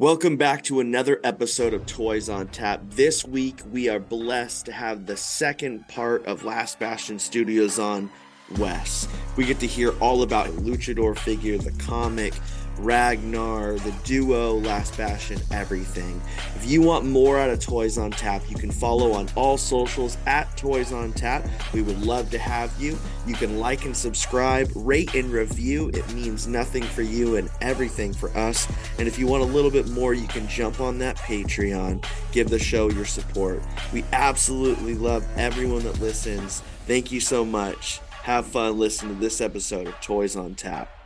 Welcome back to another episode of Toys on Tap. This week, we are blessed to have the second part of Last Bastion Studios on Wes. We get to hear all about Luchador figure, the comic, Ragnar, the duo, Last Bastion, everything. If you want more out of Toys on Tap, you can follow on all socials at Toys on Tap. We would love to have you. You can like and subscribe, rate and review. It means nothing for you and everything for us. And if you want a little bit more, you can jump on that Patreon, give the show your support. We absolutely love everyone that listens. Thank you so much. Have fun listening to this episode of Toys on Tap.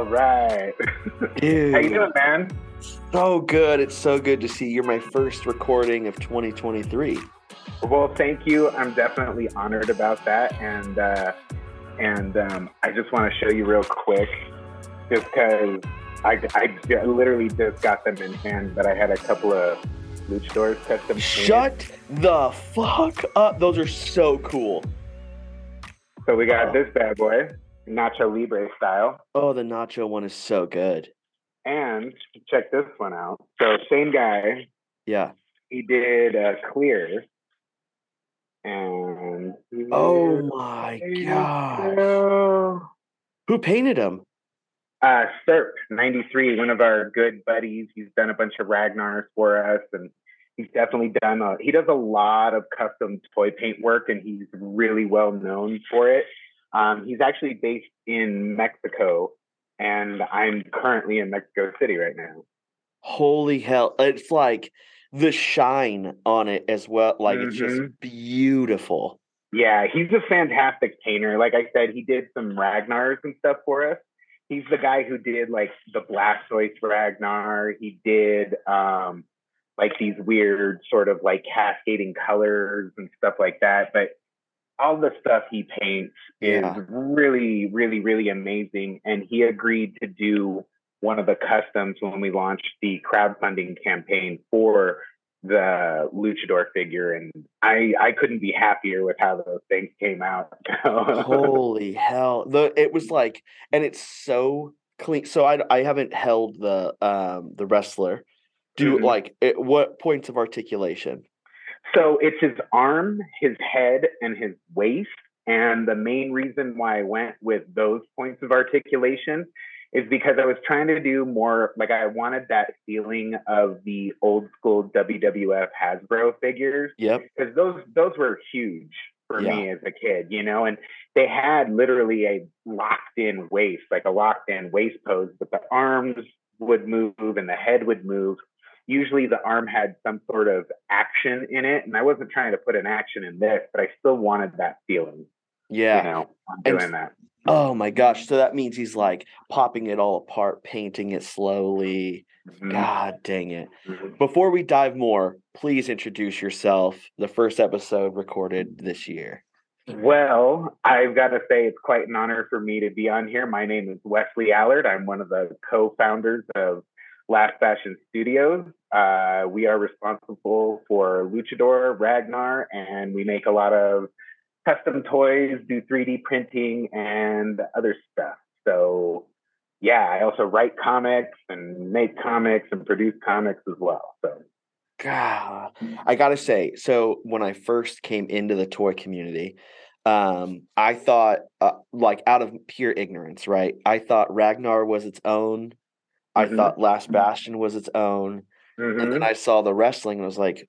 All right. Dude. How you doing, man? So good. It's so good to see you're my first recording of 2023. Well, thank you. I'm definitely honored about that, and uh, and um, I just want to show you real quick, just because I, I literally just got them in hand, but I had a couple of luchadors custom. Shut the fuck up. Those are so cool. So we got this bad boy, Nacho Libre style. Oh, the nacho one is so good. And check this one out. So same guy, Yeah. he did uh, clear, and Oh my god. Who painted him? Uh, Serp, 93, one of our good buddies. He's done a bunch of Ragnars for us, and he's definitely done, a, he does a lot of custom toy paint work, and he's really well known for it. Um, he's actually based in Mexico, and I'm currently in Mexico City right now. Holy hell. It's like the shine on it as well. Like it's just Mhm. beautiful. Yeah, he's a fantastic painter. Like I said, he did some Ragnars and stuff for us. He's the guy who did like the Blastoise Ragnar. He did um like these weird sort of like cascading colors and stuff like that. But all the stuff he paints is Yeah. really, really, really amazing. And he agreed to do one of the customs when we launched the crowdfunding campaign for the luchador figure and i i couldn't be happier with how those things came out Holy hell. The it was like and it's so clean. So I I haven't held the um the wrestler. Do Mhm. like what points of articulation? So it's his arm his head and his waist and the main reason why i went with those points of articulation is because i was trying to do more like i wanted that feeling of the old school wwf hasbro figures Yep. because those those were huge for Yeah. me as a kid, you know, and they had literally a locked in waist, like a locked in waist pose, but the arms would move and the head would move. Usually the arm had some sort of action in it, and I wasn't trying to put an action in this, but I still wanted that feeling, Yeah. you know, on And- doing that. Oh my gosh. So that means he's like popping it all apart, painting it slowly. Mhm, God dang it. mhm. Before we dive more, please introduce yourself. The first episode recorded this year. Well, I've got to say it's quite an honor for me to be on here. My name is Wesley Allard. I'm one of the co-founders of Last Bastion Studios. Uh, we are responsible for Luchador, Ragnar, and we make a lot of custom toys, do 3D printing, and other stuff. So, yeah, I also write comics and make comics and produce comics as well. So, God, I gotta say, so when I first came into the toy community, um, I thought, uh, like, out of pure ignorance, right? I thought Ragnar was its own. I Mhm. thought Last Bastion was its own, and then mhm. I saw the wrestling and was like,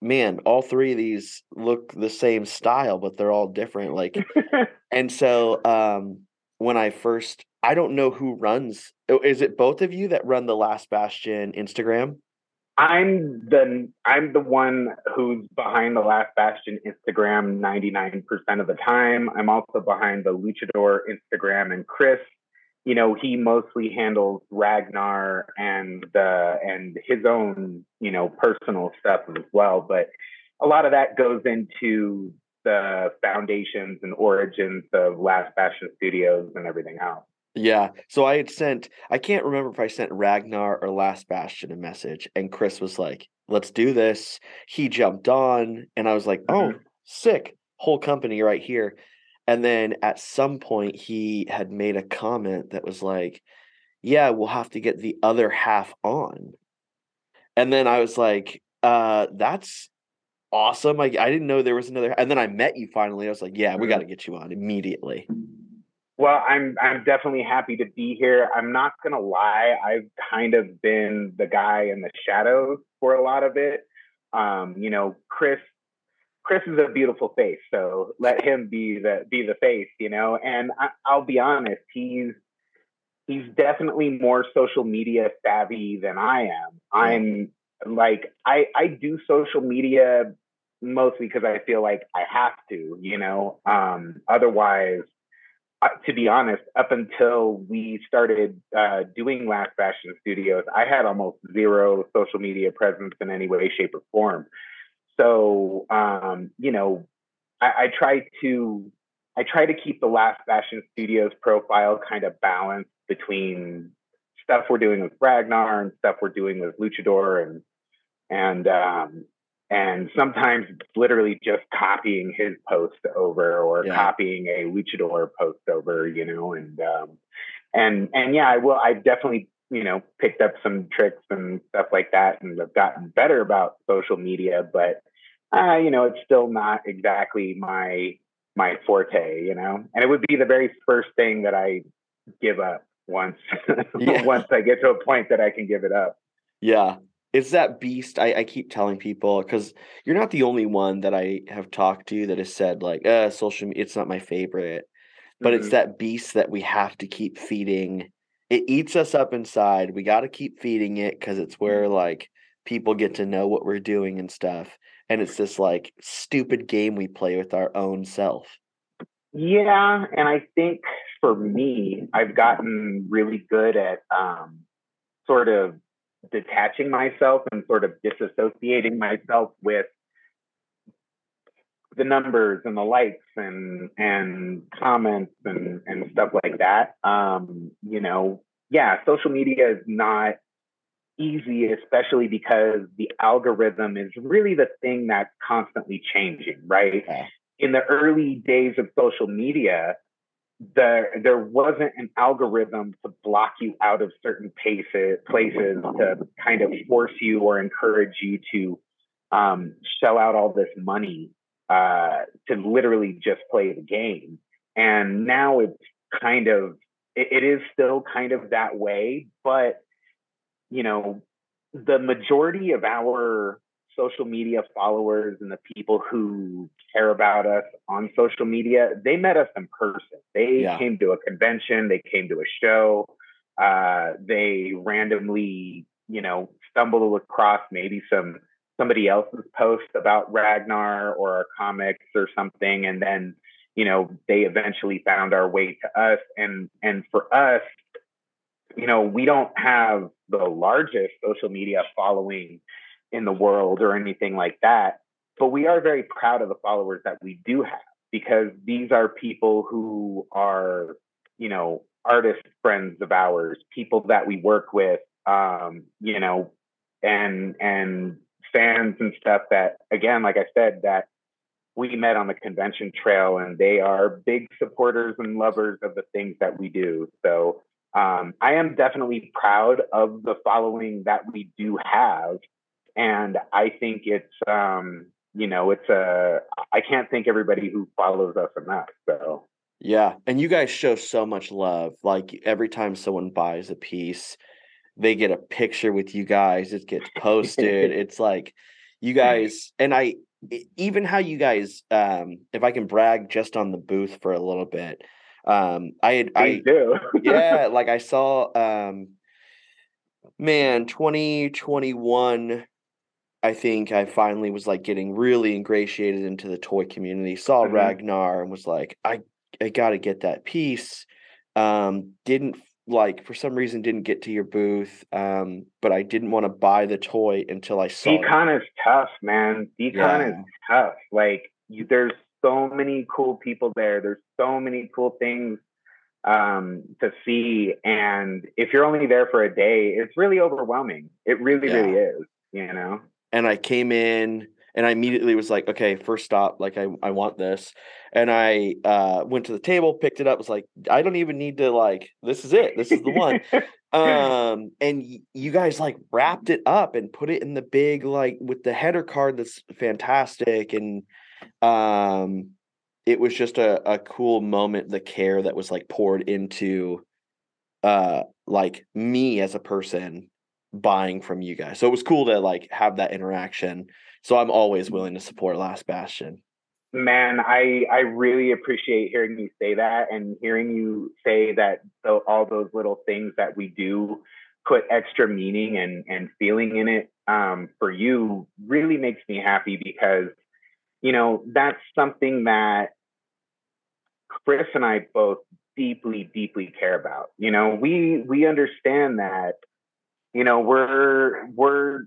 man, all three of these look the same style, but they're all different. Like, and so um, when I first, I don't know who runs. oh, Is it both of you that run the Last Bastion Instagram? I'm the I'm the one who's behind the Last Bastion Instagram 99% of the time. I'm also behind the Luchador Instagram and Chris, you know, he mostly handles Ragnar and uh and his own, you know, personal stuff as well, but a lot of that goes into the foundations and origins of Last Bastion Studios and everything else. Yeah. So I had sent, I can't remember if I sent Ragnar or Last Bastion a message, and Chris was like, let's do this. He jumped on, and I was like, oh, mm-hmm. sick. Whole company right here. And then at some point, he had made a comment that was like, yeah, we'll have to get the other half on. And then I was like, uh, that's awesome. Like I didn't know there was another and then I met you finally. I was like, yeah, we got to mm-hmm. get you on immediately. Well, I'm I'm definitely happy to be here. I'm not gonna lie, I've kind of been the guy in the shadows for a lot of it. Um, you know, Chris Chris is a beautiful face, so let him be the be the face, you know. And I, I'll be honest, he's he's definitely more social media savvy than I am. I'm like I I do social media mostly because I feel like I have to, you know. Um, otherwise, uh, to be honest, up until we started uh, doing Last Bastion Studios, I had almost zero social media presence in any way, shape, or form. So, um, you know, I, I try to I try to keep the Last Bastion Studios profile kind of balanced between stuff we're doing with Ragnar and stuff we're doing with Luchador and and um, and sometimes literally just copying his post over or yeah. copying a luchador post over, you know, and um, and and yeah, I will. I've definitely you know picked up some tricks and stuff like that, and have gotten better about social media, but uh, you know, it's still not exactly my my forte, you know. And it would be the very first thing that I give up once yeah. once I get to a point that I can give it up. Yeah, it's that beast I, I keep telling people because you're not the only one that I have talked to that has said like uh social media it's not my favorite but mm-hmm. it's that beast that we have to keep feeding it eats us up inside we got to keep feeding it because it's where mm-hmm. like people get to know what we're doing and stuff and it's this like stupid game we play with our own self yeah and i think for me i've gotten really good at um sort of detaching myself and sort of disassociating myself with the numbers and the likes and and comments and and stuff like that. Um you know yeah social media is not easy especially because the algorithm is really the thing that's constantly changing right? Okay. in the early days of social media there there wasn't an algorithm to block you out of certain paces, places to kind of force you or encourage you to um, shell out all this money uh, to literally just play the game. And now it's kind of it, it is still kind of that way, but you know the majority of our social media followers and the people who care about us on social media, they met us in person. They yeah. came to a convention, they came to a show, uh, they randomly, you know, stumbled across maybe some somebody else's post about Ragnar or our comics or something, and then you know they eventually found our way to us. And and for us, you know, we don't have the largest social media following in the world or anything like that. But we are very proud of the followers that we do have because these are people who are, you know, artist friends of ours, people that we work with, um, you know, and and fans and stuff that again, like I said, that we met on the convention trail and they are big supporters and lovers of the things that we do. So um, I am definitely proud of the following that we do have and I think it's um, you know it's a I can't thank everybody who follows us enough. So yeah, and you guys show so much love. Like every time someone buys a piece, they get a picture with you guys. It gets posted. it's like you guys and I even how you guys um if I can brag just on the booth for a little bit. Um I had I do. yeah, like I saw um man 2021 I think I finally was like getting really ingratiated into the toy community. Saw mm-hmm. Ragnar and was like, I I got to get that piece. Um, didn't like for some reason didn't get to your booth. Um, but I didn't want to buy the toy until I saw. Decon is tough, man. Decon yeah. is tough. Like you, there's so many cool people there. There's so many cool things um, to see. And if you're only there for a day, it's really overwhelming. It really, yeah. really is, you know? And I came in and I immediately was like, okay, first stop, like I, I want this. And I uh, went to the table, picked it up, was like, I don't even need to like, this is it. This is the one. um, and y- you guys like wrapped it up and put it in the big, like with the header card that's fantastic. And um it was just a, a cool moment the care that was like poured into uh like me as a person buying from you guys so it was cool to like have that interaction so i'm always willing to support last bastion man i i really appreciate hearing you say that and hearing you say that the, all those little things that we do put extra meaning and and feeling in it um, for you really makes me happy because you know, that's something that Chris and I both deeply, deeply care about. You know, we we understand that, you know, we're we're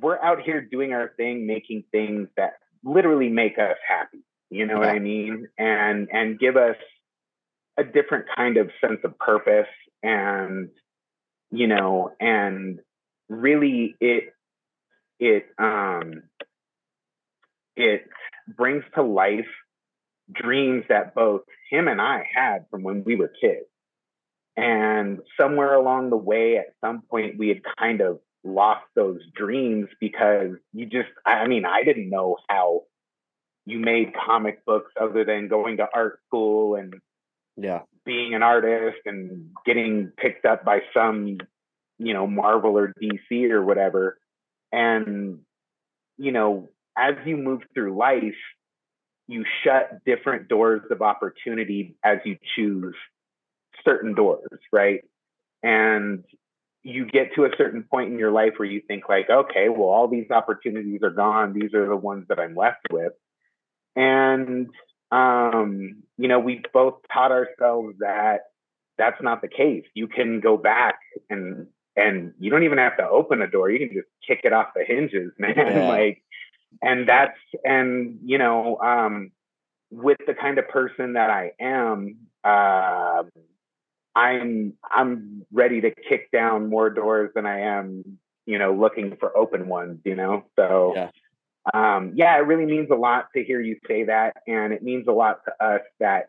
we're out here doing our thing, making things that literally make us happy. You know yeah. what I mean? And and give us a different kind of sense of purpose and you know and really it it um it brings to life dreams that both him and I had from when we were kids. And somewhere along the way, at some point, we had kind of lost those dreams because you just, I mean, I didn't know how you made comic books other than going to art school and yeah being an artist and getting picked up by some you know marvel or dc or whatever and you know as you move through life, you shut different doors of opportunity as you choose certain doors, right? And you get to a certain point in your life where you think like, okay, well, all these opportunities are gone. These are the ones that I'm left with. And um, you know, we both taught ourselves that that's not the case. You can go back and and you don't even have to open a door. You can just kick it off the hinges, man. Yeah. like and that's and you know um, with the kind of person that I am, uh, I'm I'm ready to kick down more doors than I am, you know, looking for open ones. You know, so yeah. Um, yeah, it really means a lot to hear you say that, and it means a lot to us that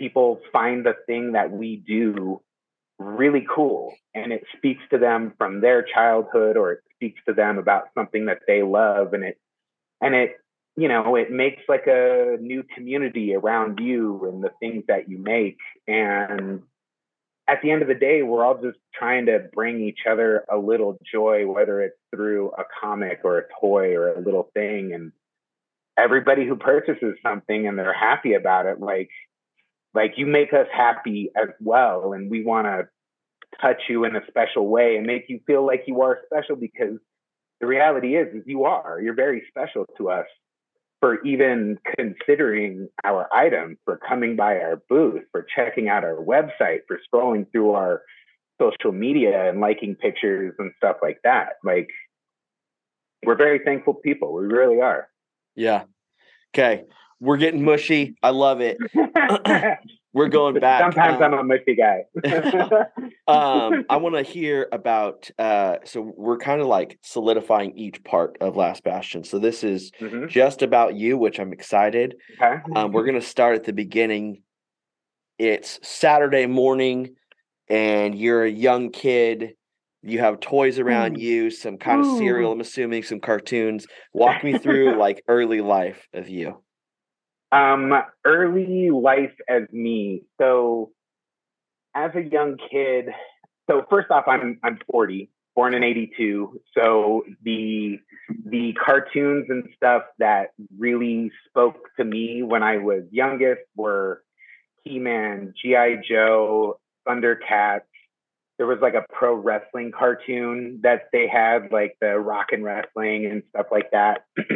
people find the thing that we do really cool and it speaks to them from their childhood or it speaks to them about something that they love and it and it you know it makes like a new community around you and the things that you make and at the end of the day we're all just trying to bring each other a little joy whether it's through a comic or a toy or a little thing. And everybody who purchases something and they're happy about it like like you make us happy as well. And we want to touch you in a special way and make you feel like you are special because the reality is, is you are. You're very special to us for even considering our item, for coming by our booth, for checking out our website, for scrolling through our social media and liking pictures and stuff like that. Like, we're very thankful people. We really are. Yeah. Okay. We're getting mushy. I love it. we're going back. Sometimes um, I'm a mushy guy. um, I want to hear about. Uh, so we're kind of like solidifying each part of Last Bastion. So this is mm-hmm. just about you, which I'm excited. Okay. Um, we're gonna start at the beginning. It's Saturday morning, and you're a young kid. You have toys around mm. you, some kind Ooh. of cereal. I'm assuming some cartoons. Walk me through like early life of you. Um, early life as me. So, as a young kid, so first off, I'm I'm 40, born in 82. So the the cartoons and stuff that really spoke to me when I was youngest were He-Man, GI Joe, Thundercats. There was like a pro wrestling cartoon that they had, like the rock and wrestling and stuff like that.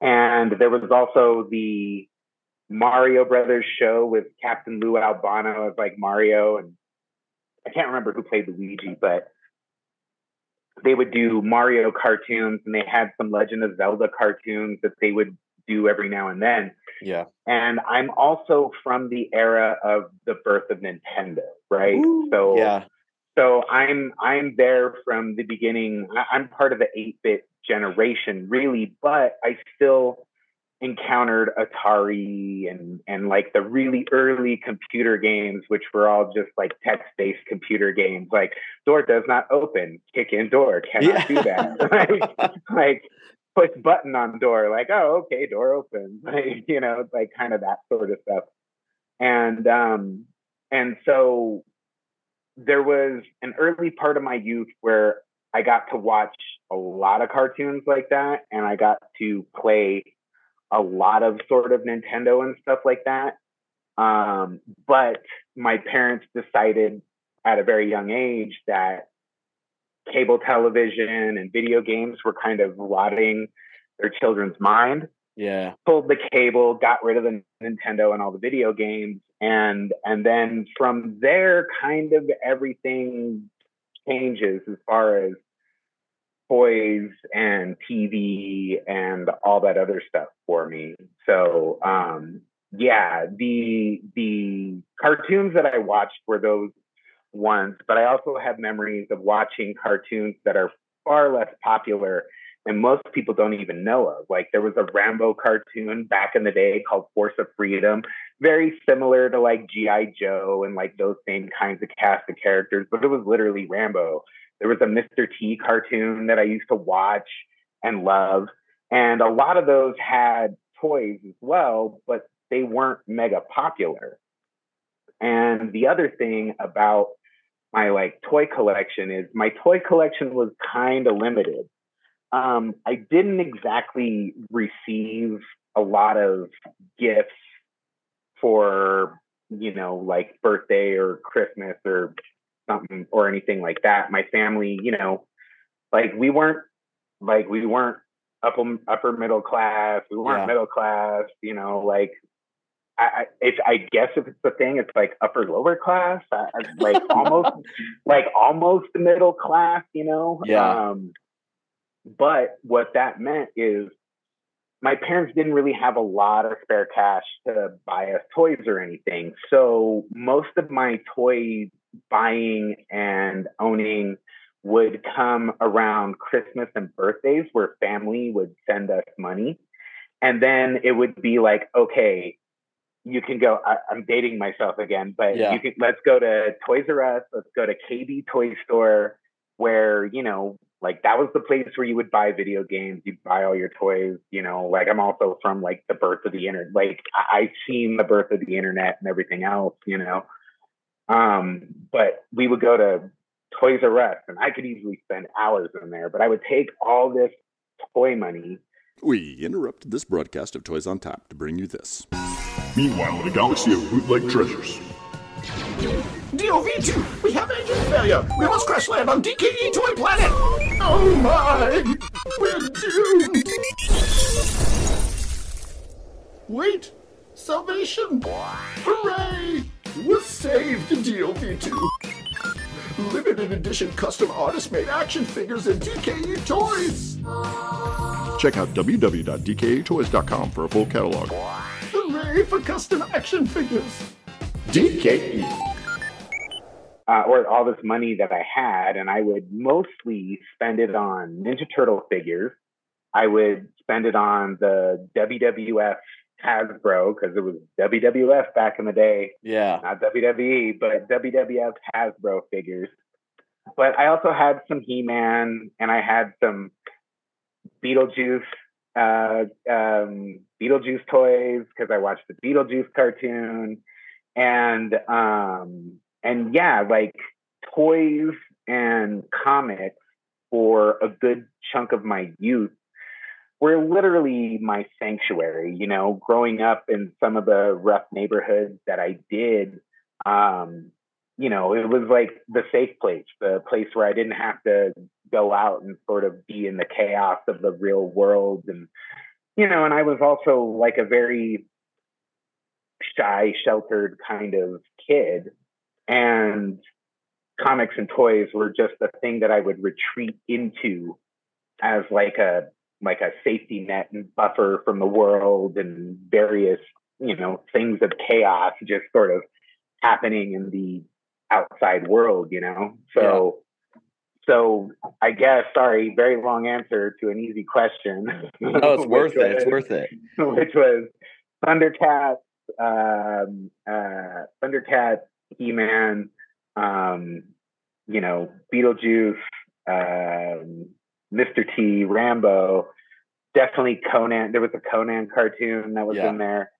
And there was also the Mario Brothers show with Captain Lou Albano as like Mario, and I can't remember who played Luigi, but they would do Mario cartoons, and they had some Legend of Zelda cartoons that they would do every now and then. Yeah. And I'm also from the era of the birth of Nintendo, right? Ooh, so yeah. So I'm I'm there from the beginning. I'm part of the 8-bit generation, really, but I still encountered Atari and and like the really early computer games, which were all just like text-based computer games, like door does not open, kick in door, cannot yeah. do that. like, like push button on door, like, oh, okay, door opens. Like, you know, like kind of that sort of stuff. And um, and so there was an early part of my youth where I got to watch a lot of cartoons like that, and I got to play a lot of sort of Nintendo and stuff like that. Um, but my parents decided at a very young age that cable television and video games were kind of rotting their children's mind. Yeah. Pulled the cable, got rid of the Nintendo and all the video games, and and then from there, kind of everything changes as far as toys and TV and all that other stuff for me. So um, yeah, the the cartoons that I watched were those ones, but I also have memories of watching cartoons that are far less popular and most people don't even know of. Like there was a Rambo cartoon back in the day called Force of Freedom, very similar to like G.I. Joe and like those same kinds of cast of characters, but it was literally Rambo. There was a Mr. T cartoon that I used to watch and love. And a lot of those had toys as well, but they weren't mega popular. And the other thing about my like toy collection is my toy collection was kind of limited. Um, I didn't exactly receive a lot of gifts for, you know, like birthday or Christmas or something or anything like that. My family, you know, like we weren't like we weren't upper upper middle class. We weren't yeah. middle class. You know, like I, it's I guess if it's the thing, it's like upper lower class, I, like almost like almost middle class. You know. Yeah. Um, but what that meant is my parents didn't really have a lot of spare cash to buy us toys or anything. So most of my toy buying and owning would come around Christmas and birthdays where family would send us money. And then it would be like, okay, you can go. I, am dating myself again, but yeah. you can let's go to Toys R Us, let's go to KB Toy Store, where, you know, like that was the place where you would buy video games, you'd buy all your toys, you know, like I'm also from like the birth of the internet. Like I- I've seen the birth of the internet and everything else, you know. Um, but we would go to Toys R Us, and I could easily spend hours in there. But I would take all this toy money. We interrupted this broadcast of Toys on Tap to bring you this. Meanwhile, in a galaxy of bootleg treasures. DOV2, we have engine failure. We must crash land on DKE Toy Planet. Oh my, we're doomed. Wait, salvation. Hooray! Was saved in DLV2. Limited edition custom artist made action figures and DKE toys. Check out www.dketoys.com for a full catalog. Hooray for custom action figures. DKE. Uh, or all this money that I had, and I would mostly spend it on Ninja Turtle figures. I would spend it on the WWF Hasbro because it was WWF back in the day. Yeah. Not WWE, but WWF Hasbro figures. But I also had some He Man and I had some Beetlejuice, uh, um, Beetlejuice toys because I watched the Beetlejuice cartoon. And, um, and yeah, like toys and comics for a good chunk of my youth were literally my sanctuary. You know, growing up in some of the rough neighborhoods that I did, um, you know, it was like the safe place, the place where I didn't have to go out and sort of be in the chaos of the real world. And, you know, and I was also like a very shy, sheltered kind of kid. And comics and toys were just a thing that I would retreat into as like a like a safety net and buffer from the world and various you know things of chaos just sort of happening in the outside world you know so so I guess, sorry, very long answer to an easy question. No, it's worth it. It's worth it. Which was Thundercats, um, uh, Thundercats, He-Man, um, you know, Beetlejuice, um, Mr. T, Rambo, definitely Conan. There was a Conan cartoon that was Yeah. in there,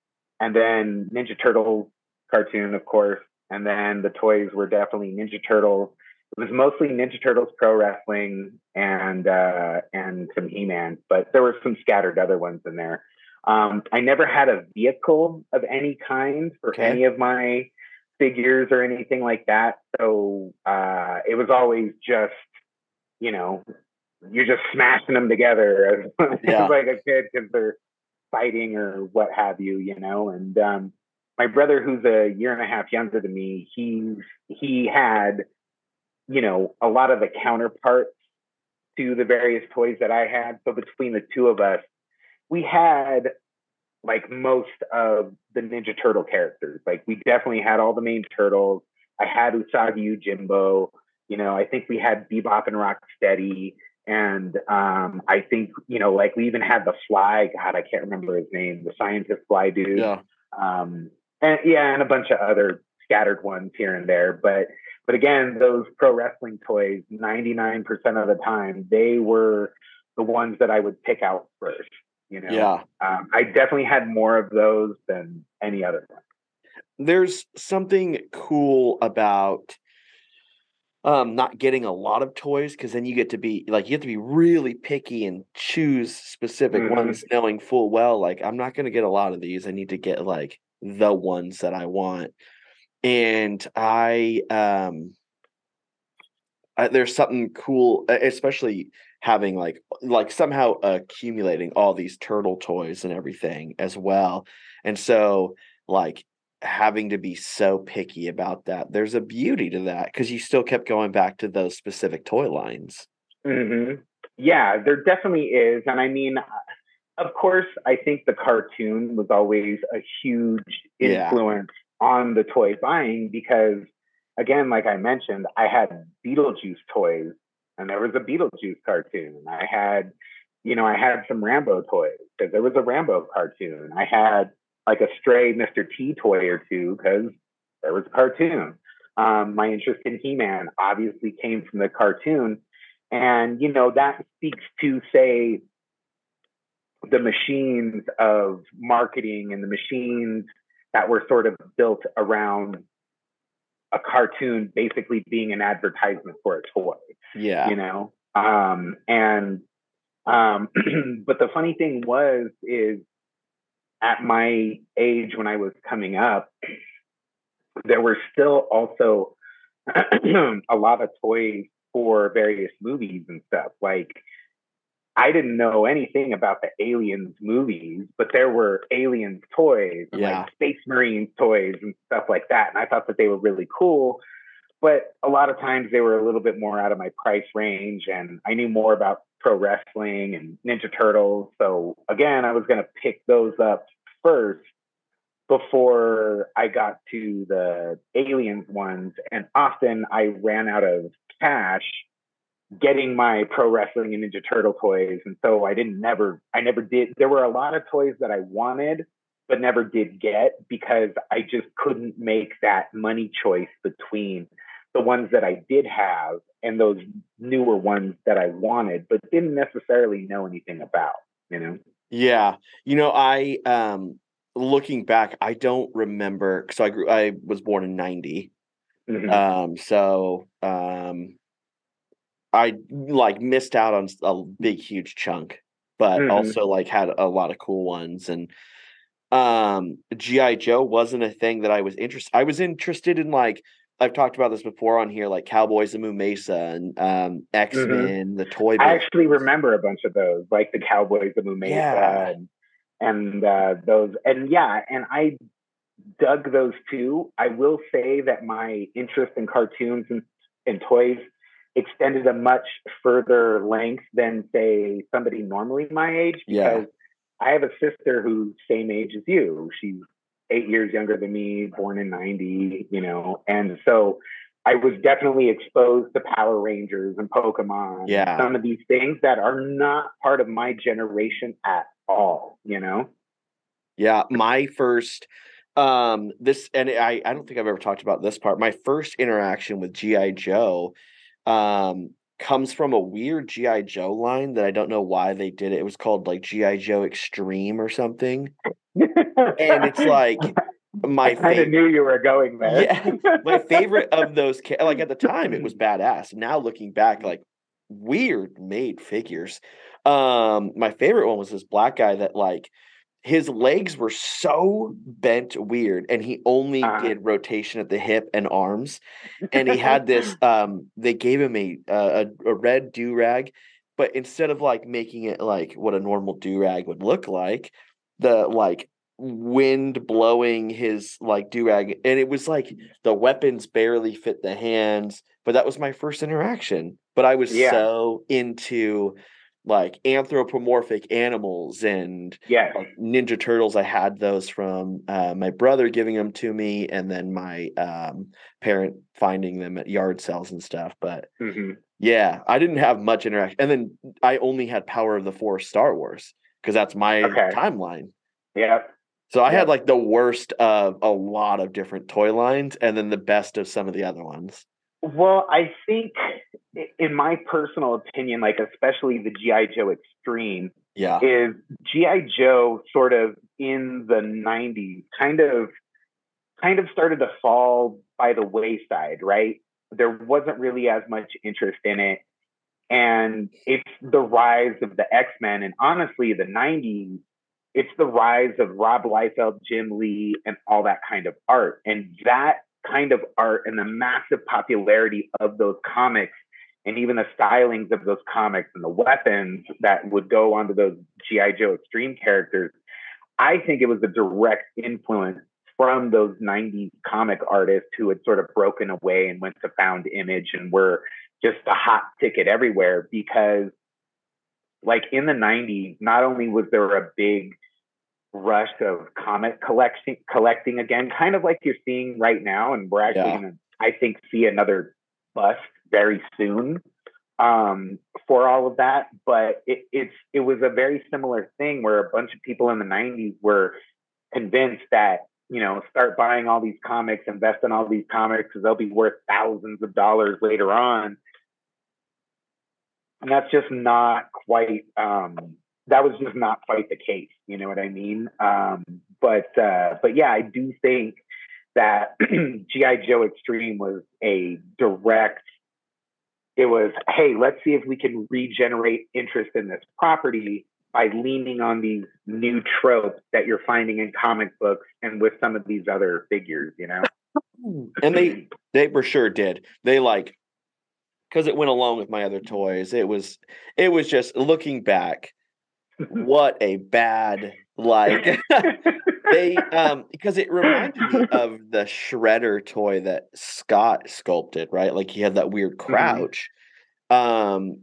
and then Ninja Turtles cartoon, of course, and then the toys were definitely Ninja Turtles. It was mostly Ninja Turtles pro wrestling and uh, and some He-Man, but there were some scattered other ones in there. Um, I never had a vehicle of any kind for Okay. any of my figures or anything like that. So uh, it was always just, you know, you're just smashing them together as, Yeah. as like a kid because they're fighting or what have you, you know. And um, my brother, who's a year and a half younger than me, he he had, you know, a lot of the counterparts to the various toys that I had. So between the two of us, we had like most of the Ninja Turtle characters. Like we definitely had all the main turtles. I had Usagi Yojimbo. You know, I think we had Bebop and Rocksteady. And um, I think, you know, like we even had the fly. God, I can't remember his name. The scientist fly dude. Yeah. Um, and yeah, and a bunch of other scattered ones here and there. But but again, those pro wrestling toys, 99% of the time, they were the ones that I would pick out first. You know, Yeah. um, I definitely had more of those than any other one. There's something cool about um not getting a lot of toys because then you get to be like you have to be really picky and choose specific Mhm. ones knowing full well like i'm not going to get a lot of these i need to get like the ones that i want and i um I, there's something cool especially having like like somehow accumulating all these turtle toys and everything as well and so like having to be so picky about that there's a beauty to that because you still kept going back to those specific toy lines hmm Yeah, there definitely is. And I mean, of course, I think the cartoon was always a huge Yeah. influence on the toy buying because, again, like I mentioned, I had Beetlejuice toys and there was a Beetlejuice cartoon. I had, you know, I had some Rambo toys because there was a Rambo cartoon. I had like a stray Mr. T toy or two because there was a cartoon. Um, my interest in He Man obviously came from the cartoon. And, you know, that speaks to, say, the machines of marketing and the machines that were sort of built around a cartoon basically being an advertisement for a toy yeah you know um and um but the funny thing was is at my age when i was coming up there were still also a lot of toys for various movies and stuff like I didn't know anything about the Aliens movies, but there were Aliens toys, Yeah. like Space Marines toys and stuff like that. And I thought that they were really cool. But a lot of times they were a little bit more out of my price range. And I knew more about pro wrestling and Ninja Turtles. So again, I was going to pick those up first before I got to the Aliens ones. And often I ran out of cash getting my pro wrestling and Ninja Turtle toys. And so I didn't never, I never did. There were a lot of toys that I wanted, but never did get because I just couldn't make that money choice between the ones that I did have and those newer ones that I wanted, but didn't necessarily know anything about, you know? Yeah. You know, I um looking back, I don't remember so I grew I was born in 90. Mhm. Um so um I like missed out on a big huge chunk, but Mhm. also like had a lot of cool ones and um GI Joe wasn't a thing that I was interested I was interested in like I've talked about this before on here like Cowboys of Moo Mesa and um X-Men, the toy Mm-hmm. I actually remember a bunch of those, like the Cowboys of Moo Mesa Yeah. and, and uh, those. And yeah, and I dug those too. I will say that my interest in cartoons and, and toys extended a much further length than say somebody normally my age because Yeah. I have a sister who's same age as you. She's eight years younger than me, born in 90, you know, and so I was definitely exposed to Power Rangers and Pokemon, Yeah. some of these things that are not part of my generation at all, you know? Yeah, my first um this and I I don't think I've ever talked about this part. My first interaction with GI Joe um comes from a weird GI Joe line that I don't know why they did it. It was called like GI Joe Extreme or something. And it's like my I kind of favorite knew you were going there. Yeah, my favorite of those like at the time it was badass. Now looking back like weird made figures. Um my favorite one was this black guy that like his legs were so bent weird and he only Uh-huh. did rotation at the hip and arms and he had this um they gave him a uh, a, a red do-rag but instead of like making it like what a normal do-rag would look like the like wind blowing his like do-rag and it was like the weapons barely fit the hands but that was my first interaction but i was Yeah. so into like anthropomorphic animals and yes. like Ninja Turtles. I had those from uh, my brother giving them to me, and then my um, parent finding them at yard sales and stuff. But hmm yeah, I didn't have much interaction, and then I only had Power of the Force Star Wars because that's my Okay. timeline. Yeah. So I Yeah. had like the worst of a lot of different toy lines, and then the best of some of the other ones. Well, I think, in my personal opinion, like especially the GI Joe Extreme, Yeah, is GI Joe sort of in the '90s, kind of, kind of started to fall by the wayside, right? There wasn't really as much interest in it, and it's the rise of the X Men, and honestly, the '90s. It's the rise of Rob Liefeld, Jim Lee, and all that kind of art. And that kind of art and the massive popularity of those comics and even the stylings of those comics and the weapons that would go onto those GI Joe Extreme characters, I think it was a direct influence from those 90s comic artists who had sort of broken away and went to found image and were just a hot ticket everywhere because like in the 90s not only was there a big rush of comic collection collecting again kind of like you're seeing right now. And we're actually Yeah. to i think see another bust very soon um, for all of that. But it, it's it was a very similar thing where a bunch of people in the 90s were convinced that you know start buying all these comics invest in all these comics because they'll be worth thousands of dollars later on. And that's just not quite um, that was just not quite the case you know what i mean um, but uh, but yeah i do think that gi joe extreme was a direct it was hey let's see if we can regenerate interest in this property by leaning on these new tropes that you're finding in comic books and with some of these other figures you know and they they for sure did. They like because it went along with my other toys. It was it was just looking back. What a bad like they um because it reminded me of the shredder toy that Scott sculpted, right? Like he had that weird crouch. Um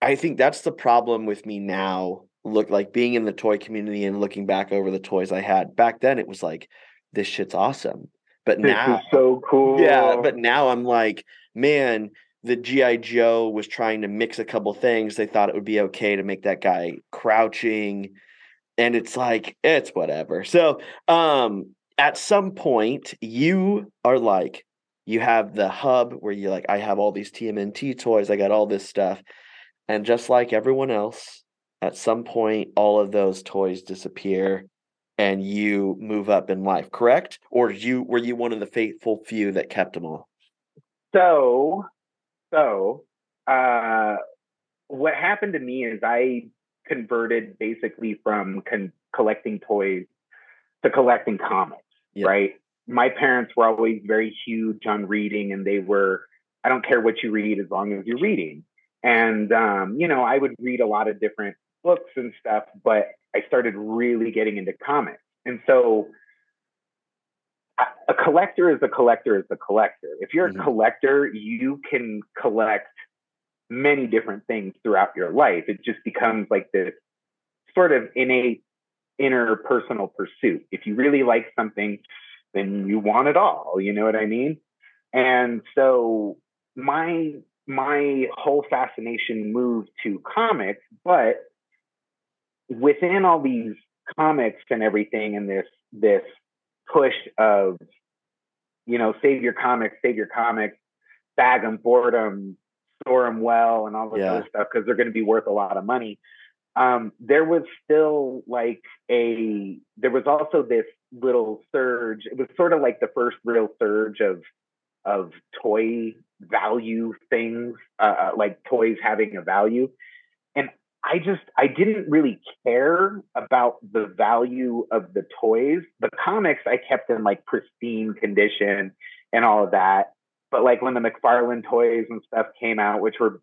I think that's the problem with me now. Look like being in the toy community and looking back over the toys I had. Back then it was like this shit's awesome. But this now so cool yeah, but now I'm like, man, the GI Joe was trying to mix a couple things. They thought it would be okay to make that guy crouching, and it's like it's whatever. So, um, at some point, you are like, you have the hub where you're like, I have all these TMNT toys, I got all this stuff, and just like everyone else, at some point, all of those toys disappear. And you move up in life, correct? Or you were you one of the faithful few that kept them all? so so uh what happened to me is i converted basically from con- collecting toys to collecting comics right? My parents were always very huge on reading and they were i don't care what you read as long as you're reading. And um you know i would read a lot of different books and stuff but i started really getting into comics. And so a- collector is a collector is a collector. If you're Mhm. a collector, you can collect many different things throughout your life. It just becomes like this sort of innate interpersonal pursuit. If you really like something, then you want it all. You know what I mean? And so my my whole fascination moved to comics, but within all these comics and everything and this this push of you know save your comics save your comics bag them board them store them well and all this Yeah. other stuff because they're going to be worth a lot of money um, there was still like a there was also this little surge it was sort of like the first real surge of of toy value things uh, uh, like toys having a value i just i didn't really care about the value of the toys the comics i kept in like pristine condition and all of that but like when the mcfarlane toys and stuff came out which were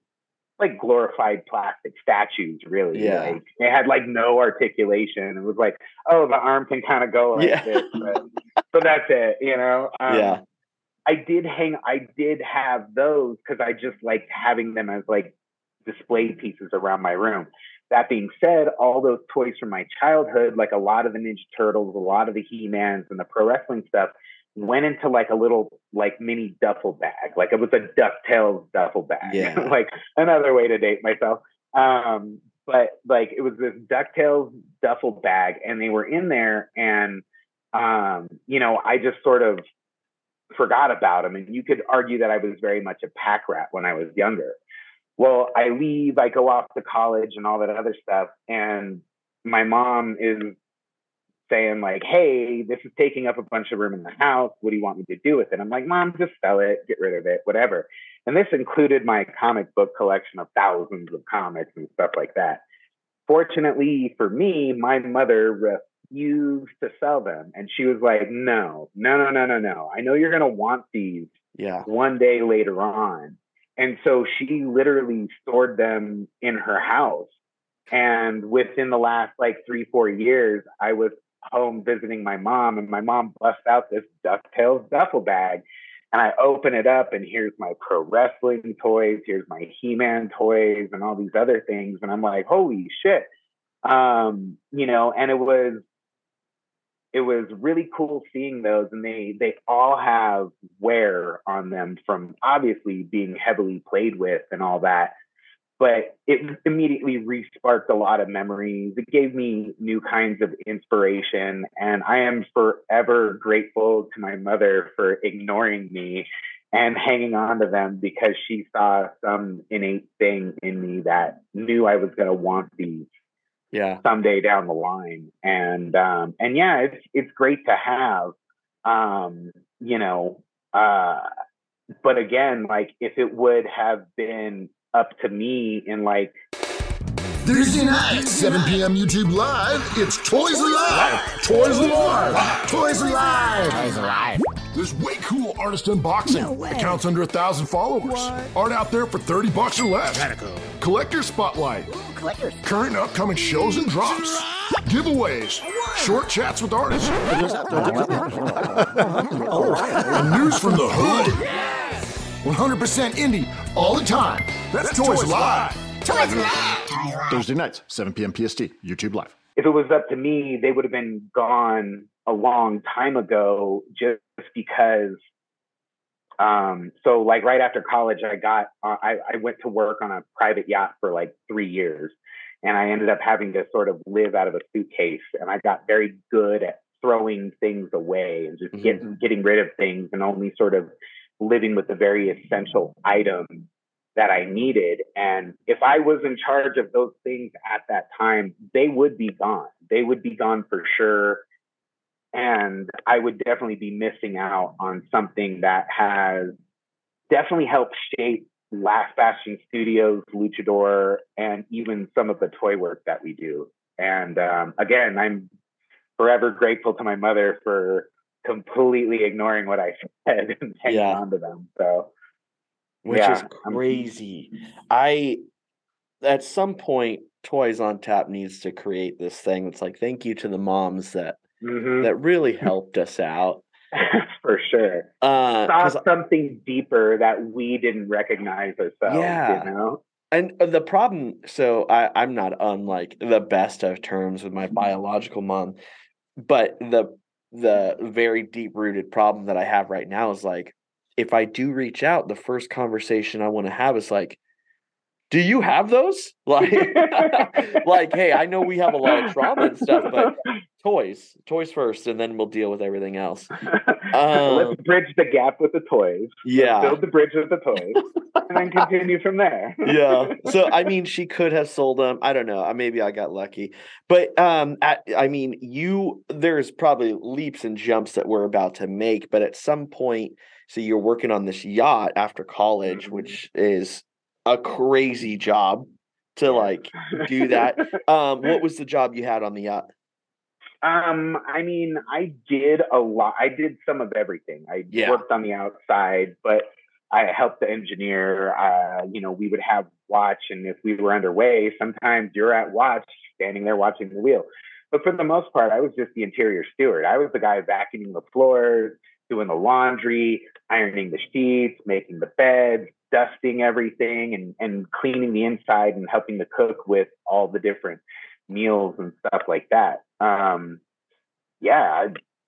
like glorified plastic statues, really. Yeah. Like it had like no articulation. It was like, oh, the arm can kind of go like Yeah. this, but, but that's it, you know. Um, Yeah. I did hang. I did have those because I just liked having them as like display pieces around my room. That being said, all those toys from my childhood, like a lot of the Ninja Turtles, a lot of the He-Mans, and the pro wrestling stuff, went into like a little like mini duffel bag. Like it was a DuckTales duffel bag. Yeah. like another way to date myself. Um, but like it was this DuckTales duffel bag, and they were in there, and um, you know, I just sort of forgot about them. And you could argue that I was very much a pack rat when I was younger. Well, I leave, I go off to college and all that other stuff, and my mom is saying like, "Hey, this is taking up a bunch of room in the house. What do you want me to do with it?" I'm like, "Mom, just sell it, get rid of it, whatever." And this included my comic book collection of thousands of comics and stuff like that. Fortunately for me, my mother refused to sell them, and she was like, "No, no, no, no, no, no. I know you're gonna want these Yeah. one day later on. And so she literally stored them in her house. And within the last like three, four years, I was home visiting my mom, and my mom busts out this DuckTales duffel bag. And I open it up, and here's my pro wrestling toys, here's my He Man toys, and all these other things. And I'm like, holy shit. Um, you know, and it was it was really cool seeing those and they they all have wear on them from obviously being heavily played with and all that but it immediately re-sparked a lot of memories. It gave me new kinds of inspiration and i am forever grateful to my mother for ignoring me and hanging on to them because she saw some innate thing in me that knew i was going to want these Yeah. someday down the line. And um, and yeah, it's it's great to have. Um, you know, uh, but again, like if it would have been up to me in like Thursday night, 7 p.m. YouTube Live, it's Toys Alive! Toys Alive! Toys Alive! Toys Alive! There's way cool artist unboxing. Accounts under a thousand followers. Art out there for 30 bucks or less. Collector spotlight. Current and upcoming shows and drops. Giveaways. Short chats with artists. Oh, and news from the hood. 100% indie all the time. That's, Toys Live. Toys Live. Thursday nights, 7 p.m. PST, YouTube Live. if it was up to me, they would have been gone a long time ago just because um so like right after college I got uh, I I went to work on a private yacht for like 3 years and I ended up having to sort of live out of a suitcase and I got very good at throwing things away and just Mhm. getting getting rid of things and only sort of living with the very essential items that I needed. And if I was in charge of those things at that time, they would be gone. They would be gone for sure. And I would definitely be missing out on something that has definitely helped shape Last Bastion Studios, Luchador, and even some of the toy work that we do. And um, again, I'm forever grateful to my mother for completely ignoring what I said and hanging Yeah. on to them. So which Yeah, is I'm- crazy. I at some point Toys on Tap needs to create this thing. It's like thank you to the moms that mhm. that really helped us out. for sure. Uh, Saw something deeper that we didn't recognize ourselves. Yeah. You know? And uh, the problem, so I, I'm not on like the best of terms with my biological mom, but the the very deep rooted problem that I have right now is like, if I do reach out, the first conversation I want to have is like, do you have those? Like, like, hey, I know we have a lot of trauma and stuff, but toys, toys first, and then we'll deal with everything else. Um, Let's bridge the gap with the toys. Yeah. Let's build the bridge with the toys, and then continue from there. yeah. So I mean, she could have sold them. I don't know. Maybe I got lucky, but um, at, I mean, you there's probably leaps and jumps that we're about to make, but at some point, so you're working on this yacht after college, Mhm. which is a crazy job to like do that. Um, what was the job you had on the yacht? Um, I mean, I did a lot. I did some of everything. I Yeah. worked on the outside, but I helped the engineer. Uh, you know, we would have watch, and if we were underway, sometimes you're at watch, standing there watching the wheel. But for the most part, I was just the interior steward. I was the guy vacuuming the floors, doing the laundry, ironing the sheets, making the beds, dusting everything, and and cleaning the inside and helping the cook with all the different meals and stuff like that. Um, yeah, I,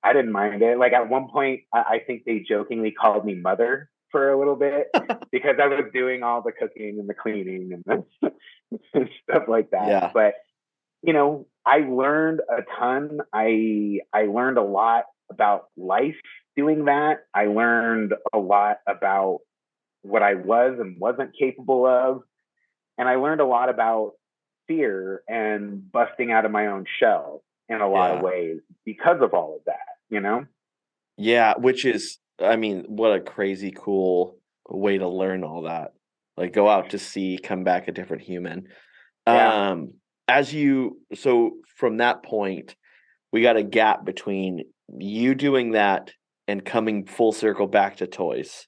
I didn't mind it. Like at one point, I, I think they jokingly called me mother for a little bit because I was doing all the cooking and the cleaning and, and stuff like that. Yeah. But you know, I learned a ton. I I learned a lot about life doing that. I learned a lot about what I was and wasn't capable of. And I learned a lot about fear and busting out of my own shell in a lot Yeah. of ways because of all of that, you know? Yeah, which is, I mean, what a crazy cool way to learn all that. Like go out to sea, come back a different human. Yeah. Um, as you, so from that point, we got a gap between you doing that and coming full circle back to toys.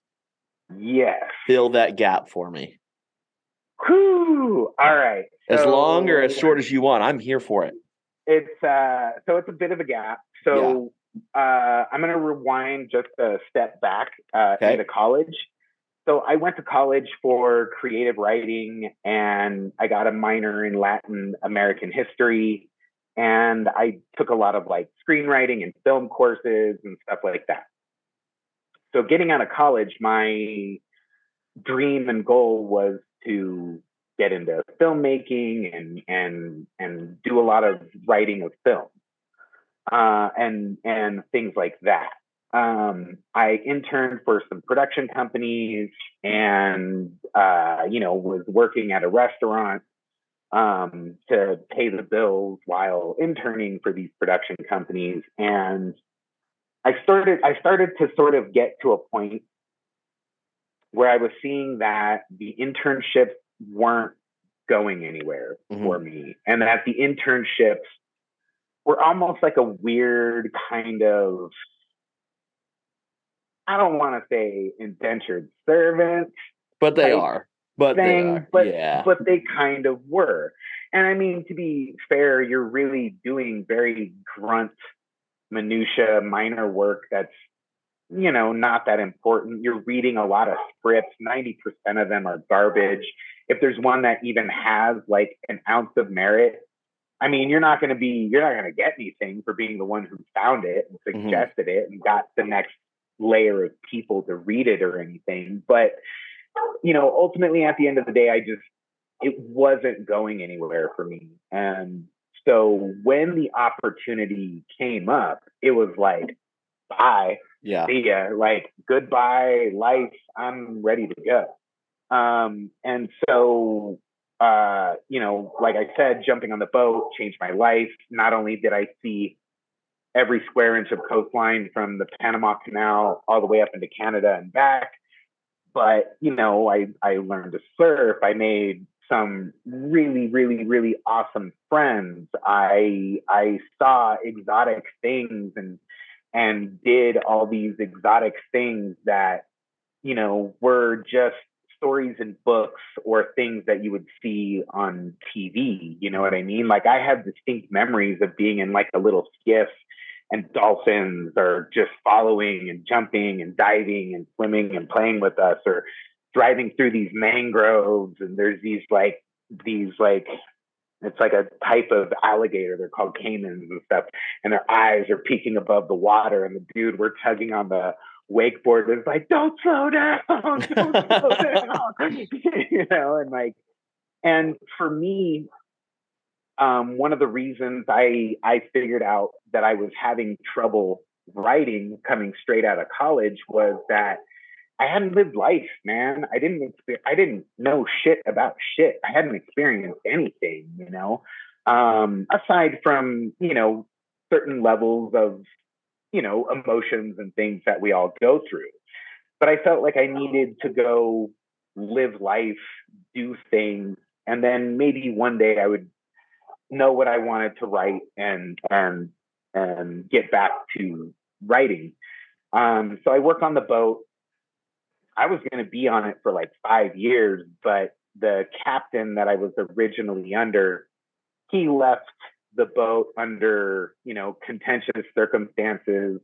Yes. Fill that gap for me. Whew. All right. As long or as short as you want. I'm here for it. It's uh so it's a bit of a gap. So uh i'm going to rewind just a step back uh Okay. into college. So i went to college for creative writing and i got a minor in latin american history and i took a lot of like screenwriting and film courses and stuff like that. So getting out of college my dream and goal was to get into filmmaking and and and do a lot of writing of film uh, and and things like that. Um, I interned for some production companies and uh, you know was working at a restaurant um, to pay the bills while interning for these production companies and I started I started to sort of get to a point where I was seeing that the internships weren't going anywhere mm-hmm. for me and that the internships were almost like a weird kind of I don't want to say indentured servant But they are. But they are. but yeah. but they kind of were. And I mean, to be fair, you're really doing very grunt, minutia, minor work that's you know not that important. You're reading a lot of scripts. Ninety percent of them are garbage. If there's one that even has like an ounce of merit, I mean, you're not going to be you're not going to get anything for being the one who found it and Mhm. suggested it and got the next layer of people to read it or anything. But you know, ultimately at the end of the day, I just it wasn't going anywhere for me. And so when the opportunity came up, it was like, bye, yeah. see ya, like goodbye, life, I'm ready to go. Um, and so uh, you know, like I said, jumping on the boat changed my life. Not only did I see every square inch of coastline from the Panama Canal all the way up into Canada and back, but you know, I I learned to surf. I made some really, really, really awesome friends. I I saw exotic things and and did all these exotic things that you know were just stories in books or things that you would see on TV. You know what I mean? Like I have distinct memories of being in like a little skiff and dolphins are just following and jumping and diving and swimming and playing with us or driving through these mangroves and there's these like these like it's like a type of alligator. They're called caimans and stuff. And their eyes are peeking above the water. And the dude we're tugging on the wakeboard is like, don't slow down, don't slow down. you know, and like, and for me, um, one of the reasons I I figured out that I was having trouble writing coming straight out of college was that I hadn't lived life, man. I didn't I didn't know shit about shit. I hadn't experienced anything, you know. Um, aside from, you know, certain levels of, you know, emotions and things that we all go through. But I felt like I needed to go live life, do things, and then maybe one day I would know what I wanted to write and and and get back to writing. Um, so I work on the boat I was going to be on it for like five years, but the captain that I was originally under, he left the boat under, you know, contentious circumstances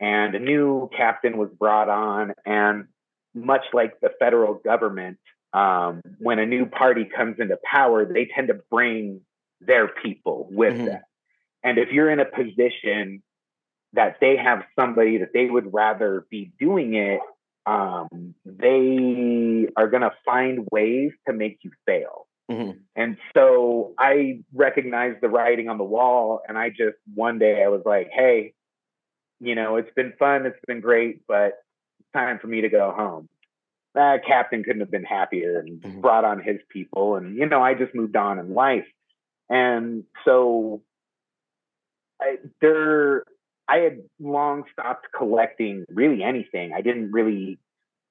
and a new captain was brought on. And much like the federal government, um, when a new party comes into power, they tend to bring their people with mm-hmm. them. And if you're in a position that they have somebody that they would rather be doing it um, they are going to find ways to make you fail. Mm-hmm. And so I recognized the writing on the wall, and I just one day I was like, hey, you know, it's been fun, it's been great, but it's time for me to go home. That captain couldn't have been happier and mm-hmm. brought on his people. And, you know, I just moved on in life. And so I, there, I had long stopped collecting really anything. I didn't really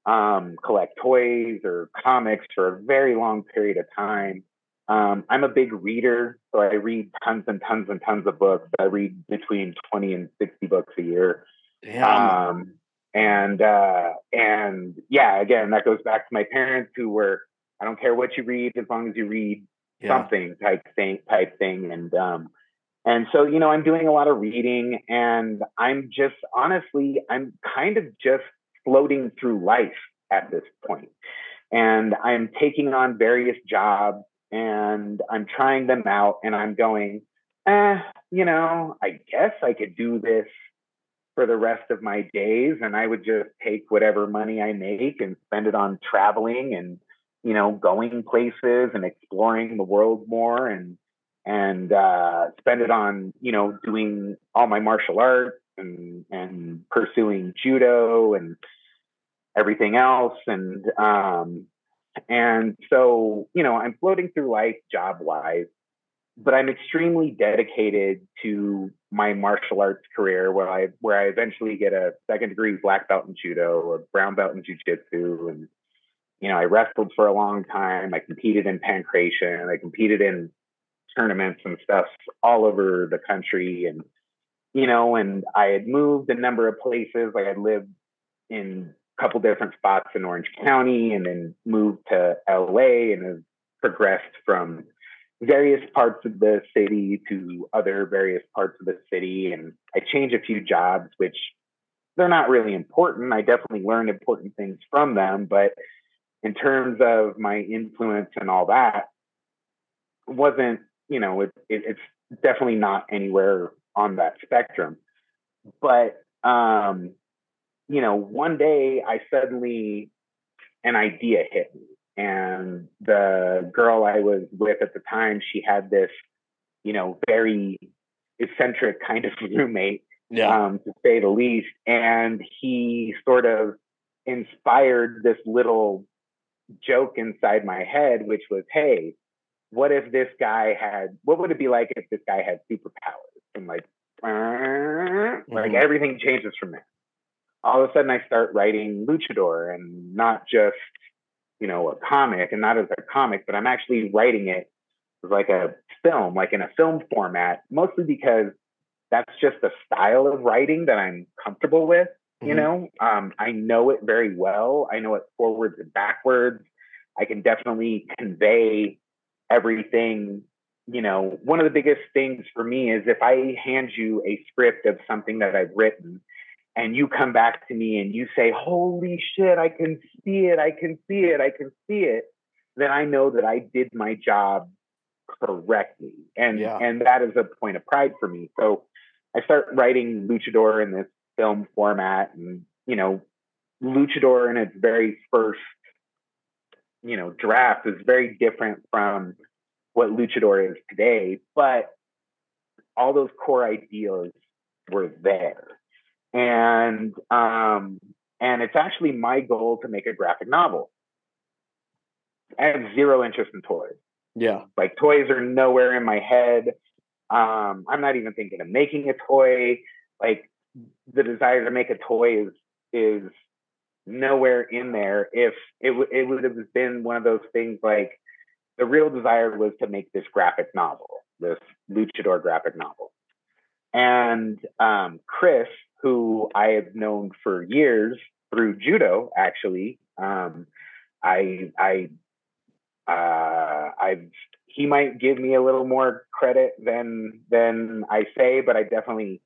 um, collect toys or comics for a very long period of time. Um, I'm a big reader, so I read tons and tons and tons of books. I read between 20 and 60 books a year. Um, and uh, and yeah, again, that goes back to my parents who were, I don't care what you read as long as you read yeah. something type thing type thing. And um, and so, you know, I'm doing a lot of reading and I'm just honestly, I'm kind of just floating through life at this point. And I'm taking on various jobs and I'm trying them out and I'm going, eh, you know, I guess I could do this for the rest of my days and I would just take whatever money I make and spend it on traveling and, you know, going places and exploring the world more and and uh, spend it on you know doing all my martial arts and and pursuing judo and everything else. And um, and so you know i'm floating through life job wise but i'm extremely dedicated to my martial arts career where i where i eventually get a second degree black belt in judo a brown belt in jiu-jitsu. And you know i wrestled for a long time. I competed in pankration i competed in tournaments and stuff all over the country. And you know and i had moved a number of places. Like i lived in couple different spots in orange county and then moved to la and have progressed from various parts of the city to other various parts of the city and i changed a few jobs which they're not really important i definitely learned important things from them but in terms of my influence and all that wasn't you know, it, it, it's definitely not anywhere on that spectrum. But, um, you know, one day I suddenly, an idea hit me. And the girl I was with at the time, she had this, you know, very eccentric kind of roommate, yeah. um, to say the least. And he sort of inspired this little joke inside my head, which was, hey, what if this guy had what would it be like if this guy had superpowers and like mm-hmm. like everything changes from there all of a sudden i start writing luchador and not just you know a comic and not as a comic but i'm actually writing it like a film like in a film format mostly because that's just the style of writing that i'm comfortable with you mm-hmm. know? Um, i know it very well. I know it forwards and backwards. I can definitely convey everything you know? One of the biggest things for me is if i hand you a script of something that i've written and you come back to me and you say, Holy shit, I can see it, I can see it, I can see it, then I know that I did my job correctly. And Yeah. and that is a point of pride for me. So I start writing Luchador in this film format and you know, Luchador in its very first, you know, draft is very different from what Luchador is today, but all those core ideas were there. And um and it's actually my goal to make a graphic novel. I have zero interest in toys. Yeah. Like toys are nowhere in my head. Um, I'm not even thinking of making a toy. Like the desire to make a toy is is nowhere in there. If it w- it would have been one of those things like the real desire was to make this graphic novel, this luchador graphic novel. And um, Chris, who I have known for years through judo, actually, um, I I uh, I've he might give me a little more credit than than I say, but I definitely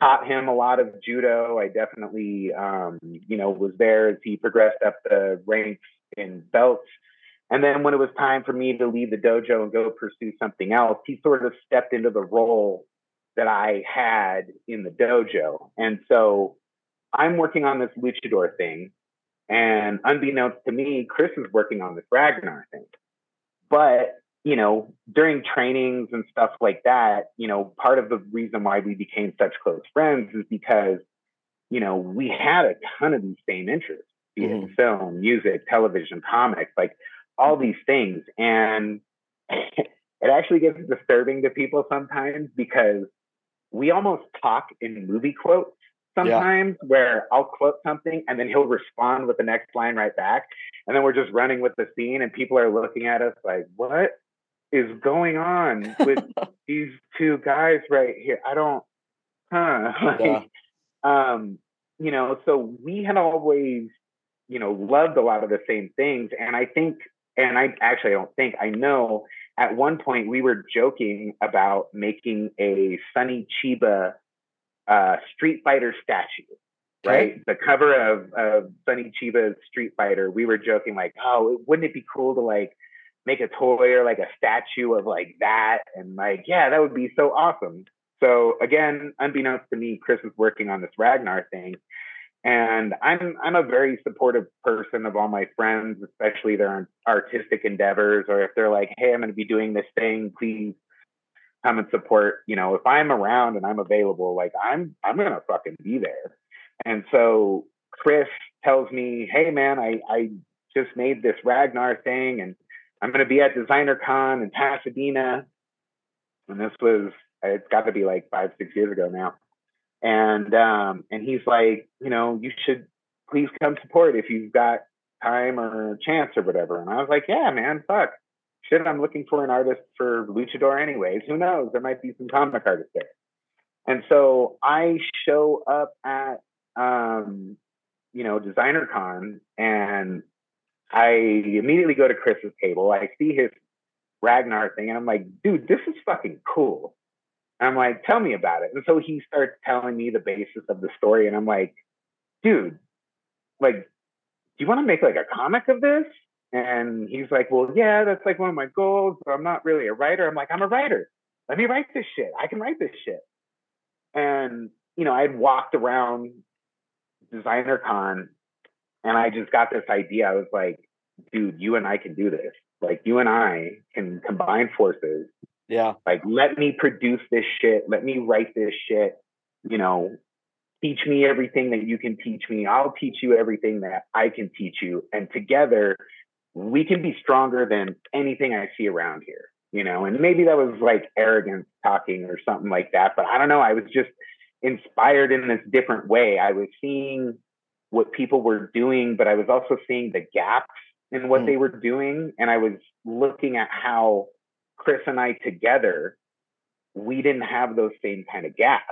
taught him a lot of judo. I definitely um, you know was there as he progressed up the ranks in belts. And then when it was time for me to leave the dojo and go pursue something else, he sort of stepped into the role that I had in the dojo. And so I'm working on this luchador thing. And unbeknownst to me, Chris is working on this Ragnar thing. But, you know, during trainings and stuff like that, you know, part of the reason why we became such close friends is because, you know, we had a ton of these same interests, be it mm-hmm. film, music, television, comics, like all these things. And it actually gets disturbing to people sometimes because we almost talk in movie quotes sometimes where I'll quote something and then he'll respond with the next line right back. And then we're just running with the scene and people are looking at us like, what is going on with these two guys right here? I don't, huh? Like, um, you know, so we had always, you know, loved a lot of the same things. And I think, and I actually I don't think, I know at one point we were joking about making a Sonny Chiba uh, Street Fighter statue, right? The cover of, of Sonny Chiba's Street Fighter, we were joking like, oh, wouldn't it be cool to like make a toy or like a statue of like that? And like, yeah, that would be so awesome. So again, unbeknownst to me, Chris was working on this Ragnar thing. And I'm I'm a very supportive person of all my friends, especially their artistic endeavors, or if they're like, hey, I'm gonna be doing this thing, please come and support. You know, if I'm around and I'm available, like I'm I'm gonna fucking be there. And so Chris tells me, hey man, I I just made this Ragnar thing and I'm gonna be at Designer Con in Pasadena. And this was it's got to be like five, six years ago now. And um and he's like, you know, you should please come support if you've got time or chance or whatever. And I was like, yeah, man, fuck shit, I'm looking for an artist for Luchador anyways. Who knows? There might be some comic artists there. And so I show up at, um, you know, Designer Con and I immediately go to Chris's table. I see his Ragnar thing and I'm like, dude, this is fucking cool. I'm like, tell me about it. And so he starts telling me the basis of the story. And I'm like, dude, like, do you want to make like a comic of this? And he's like, Well, yeah, that's like one of my goals, but I'm not really a writer. I'm like, I'm a writer. Let me write this shit. I can write this shit. And, you know, I'd walked around Designer Con and I just got this idea. I was like, dude, you and I can do this. Like, you and I can combine forces. Yeah. Like, let me produce this shit. Let me write this shit. You know, teach me everything that you can teach me. I'll teach you everything that I can teach you. And together, we can be stronger than anything I see around here, you know, and maybe that was like arrogance talking or something like that, but I don't know. I was just inspired in this different way. I was seeing what people were doing, but I was also seeing the gaps in what Mm. they were doing. And I was looking at how Chris and I together, we didn't have those same kind of gaps.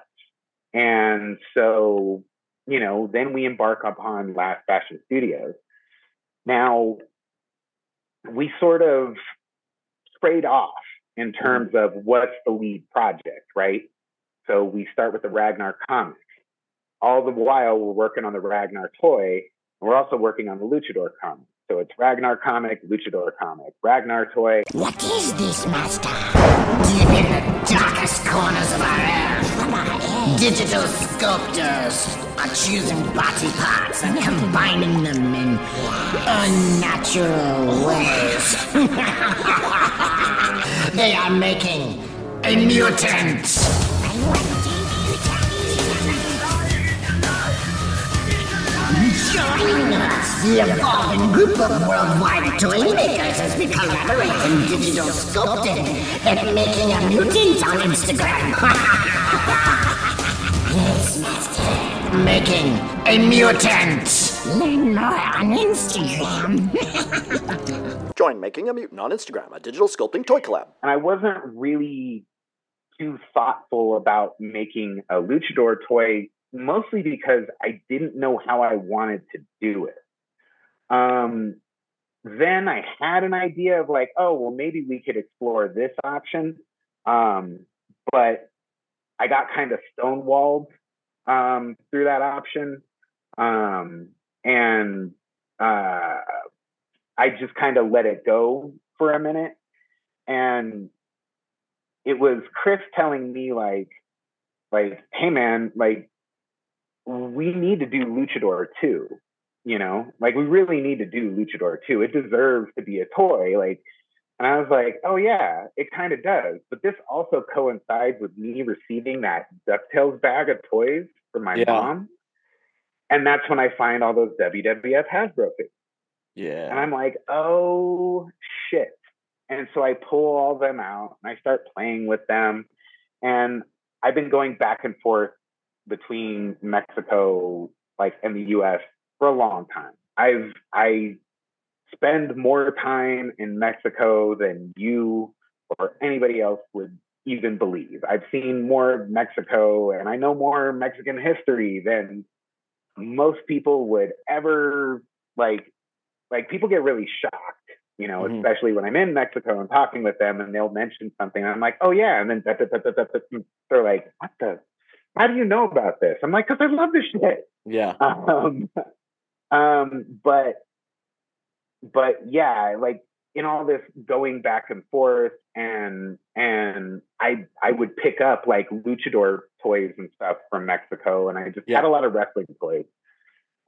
And so, you know, then we embark upon Last Bastion Studios. Now, we sort of trade off in terms of what's the lead project, right? So we start with the Ragnar comic. all the while we're working on the Ragnar toy, and we're also working on the Luchador comic. So it's Ragnar comic, Luchador comic, Ragnar toy. What is this, Master? Deep in the darkest corners of our earth, digital sculptors are choosing body parts and combining them in unnatural ways. they are making a mutant. Join us! The evolving group of worldwide toy makers has been collaborating digital sculpting and making a mutant on Instagram. yes, Master. Making a mutant! Learn more on Instagram. Join Making a Mutant on Instagram, a digital sculpting toy collab. And I wasn't really too thoughtful about making a luchador toy mostly because I didn't know how I wanted to do it. Um, then I had an idea of like, oh, well, maybe we could explore this option. Um, but I got kind of stonewalled um, through that option. Um, and uh, I just kind of let it go for a minute. And it was Chris telling me like, like, hey man, like we need to do Luchador too. You know, like we really need to do Luchador too. It deserves to be a toy. Like, and I was like, oh yeah, it kind of does. But this also coincides with me receiving that DuckTales bag of toys from my yeah. mom. And that's when I find all those WWF Hasbro things. Yeah. And I'm like, oh shit. And so I pull all them out and I start playing with them. And I've been going back and forth between Mexico, like and the US for a long time. I've I spend more time in Mexico than you or anybody else would even believe. I've seen more of Mexico and I know more Mexican history than most people would ever like like people get really shocked you know, mm-hmm. especially when I'm in Mexico and talking with them and they'll mention something. I'm like, oh yeah. And then they're like, what the how do you know about this? I'm like, because I love this shit. Yeah. Um, um, but, but yeah, like in all this going back and forth, and and I I would pick up like luchador toys and stuff from Mexico, and I just yeah. had a lot of wrestling toys.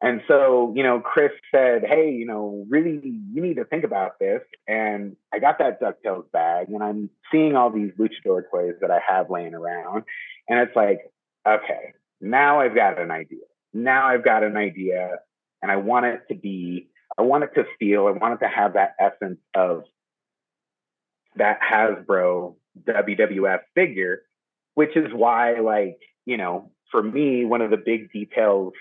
And so, you know, Chris said, Hey, you know, really, you need to think about this. And I got that DuckTales bag and I'm seeing all these luchador toys that I have laying around. And it's like, okay, now I've got an idea. Now I've got an idea and I want it to be, I want it to feel, I want it to have that essence of that Hasbro WWF figure, which is why, like, you know, for me, one of the big details.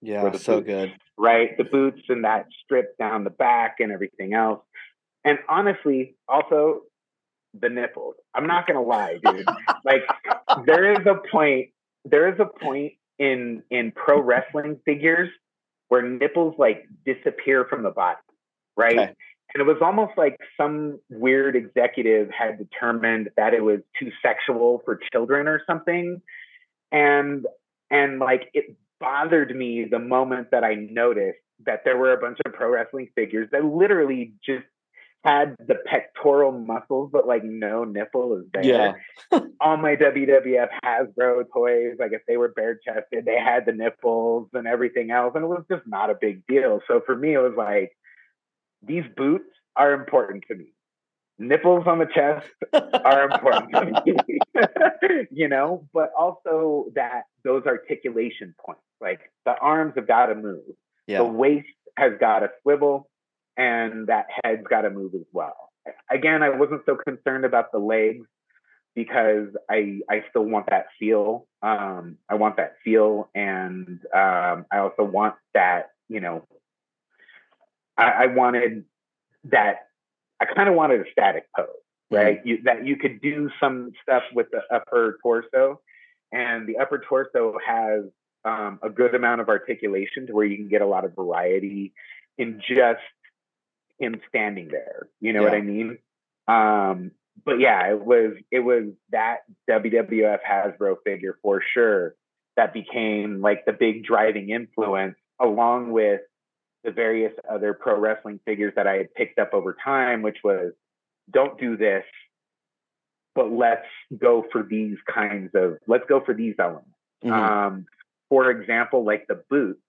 Yeah, so boots, good. Right? The boots and that strip down the back and everything else. And honestly, also the nipples. I'm not gonna lie, dude. like there is a point there is a point in in pro wrestling figures where nipples like disappear from the body, right? Okay. And it was almost like some weird executive had determined that it was too sexual for children or something. And and like it bothered me the moment that I noticed that there were a bunch of pro wrestling figures that literally just had the pectoral muscles, but like no nipple is there. Yeah. All my WWF Hasbro toys, like if they were bare chested, they had the nipples and everything else. And it was just not a big deal. So for me, it was like, these boots are important to me. Nipples on the chest are important to me, you know, but also that those articulation points, like the arms have got to move. Yeah. The waist has got to swivel and that head's got to move as well. Again, I wasn't so concerned about the legs because I I still want that feel. Um, I want that feel, and um, I also want that. You know, I, I wanted that. I kind of wanted a static pose, right? Mm-hmm. You, that you could do some stuff with the upper torso, and the upper torso has um, a good amount of articulation to where you can get a lot of variety in just him standing there. You know yeah. what I mean? Um, but yeah, it was it was that WWF Hasbro figure for sure that became like the big driving influence, along with the various other pro wrestling figures that I had picked up over time, which was don't do this, but let's go for these kinds of let's go for these elements. Mm-hmm. Um, for example, like the boots,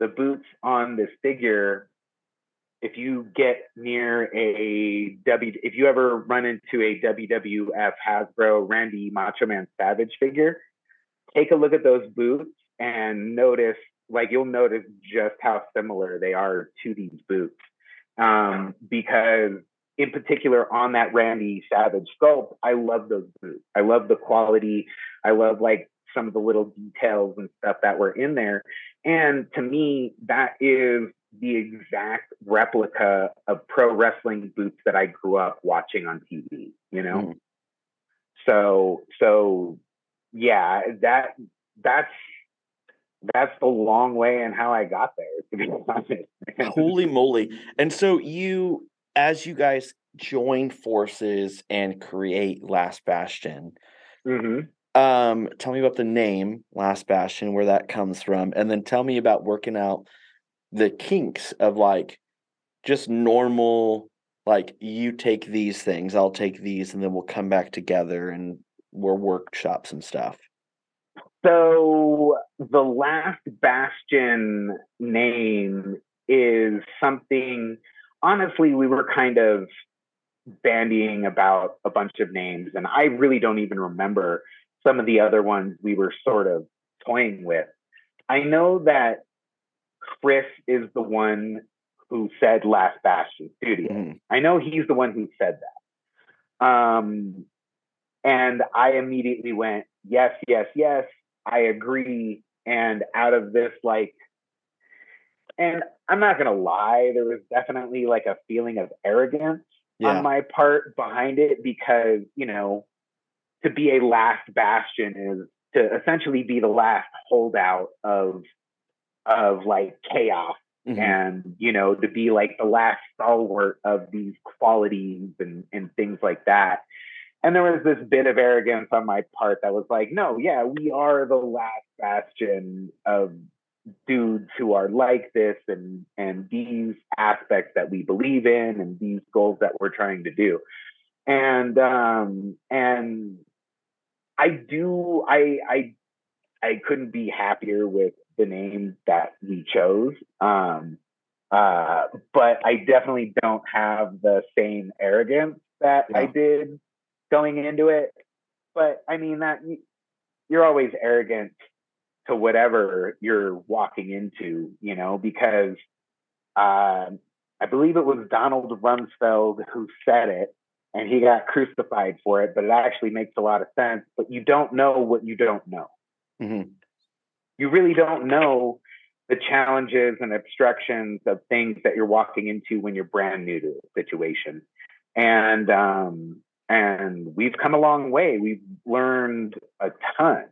the boots on this figure. If you get near a W, if you ever run into a WWF Hasbro Randy Macho Man Savage figure, take a look at those boots and notice, like you'll notice just how similar they are to these boots. Um, because in particular on that Randy Savage sculpt, I love those boots. I love the quality. I love like some of the little details and stuff that were in there. And to me, that is the exact replica of pro wrestling boots that I grew up watching on TV, you know? Mm. So, so yeah, that, that's, that's the long way and how I got there, to be honest. Holy moly. And so you, as you guys join forces and create Last Bastion, mm-hmm. Um, tell me about the name Last Bastion, where that comes from, and then tell me about working out the kinks of like just normal like you take these things, I'll take these, and then we'll come back together and we'll workshop some stuff. So the Last Bastion name is something honestly we were kind of bandying about a bunch of names and I really don't even remember some of the other ones we were sort of toying with. I know that Chris is the one who said Last Bastion Studio. Mm-hmm. I know he's the one who said that. Um, and I immediately went, yes, yes, yes, I agree. And out of this, like, and I'm not gonna lie, there was definitely like a feeling of arrogance yeah. on my part behind it because, you know, to be a last bastion is to essentially be the last holdout of of like chaos mm-hmm. and you know to be like the last stalwart of these qualities and and things like that and there was this bit of arrogance on my part that was like no yeah we are the last bastion of dudes who are like this and and these aspects that we believe in and these goals that we're trying to do and um and I do I I I couldn't be happier with the name that we chose. Um, uh, but I definitely don't have the same arrogance that yeah. I did going into it. But I mean that you're always arrogant to whatever you're walking into, you know, because uh, I believe it was Donald Rumsfeld who said it and he got crucified for it, but it actually makes a lot of sense. But you don't know what you don't know. Mm-hmm. You really don't know the challenges and obstructions of things that you're walking into when you're brand new to a situation. And um, and we've come a long way. We've learned a ton.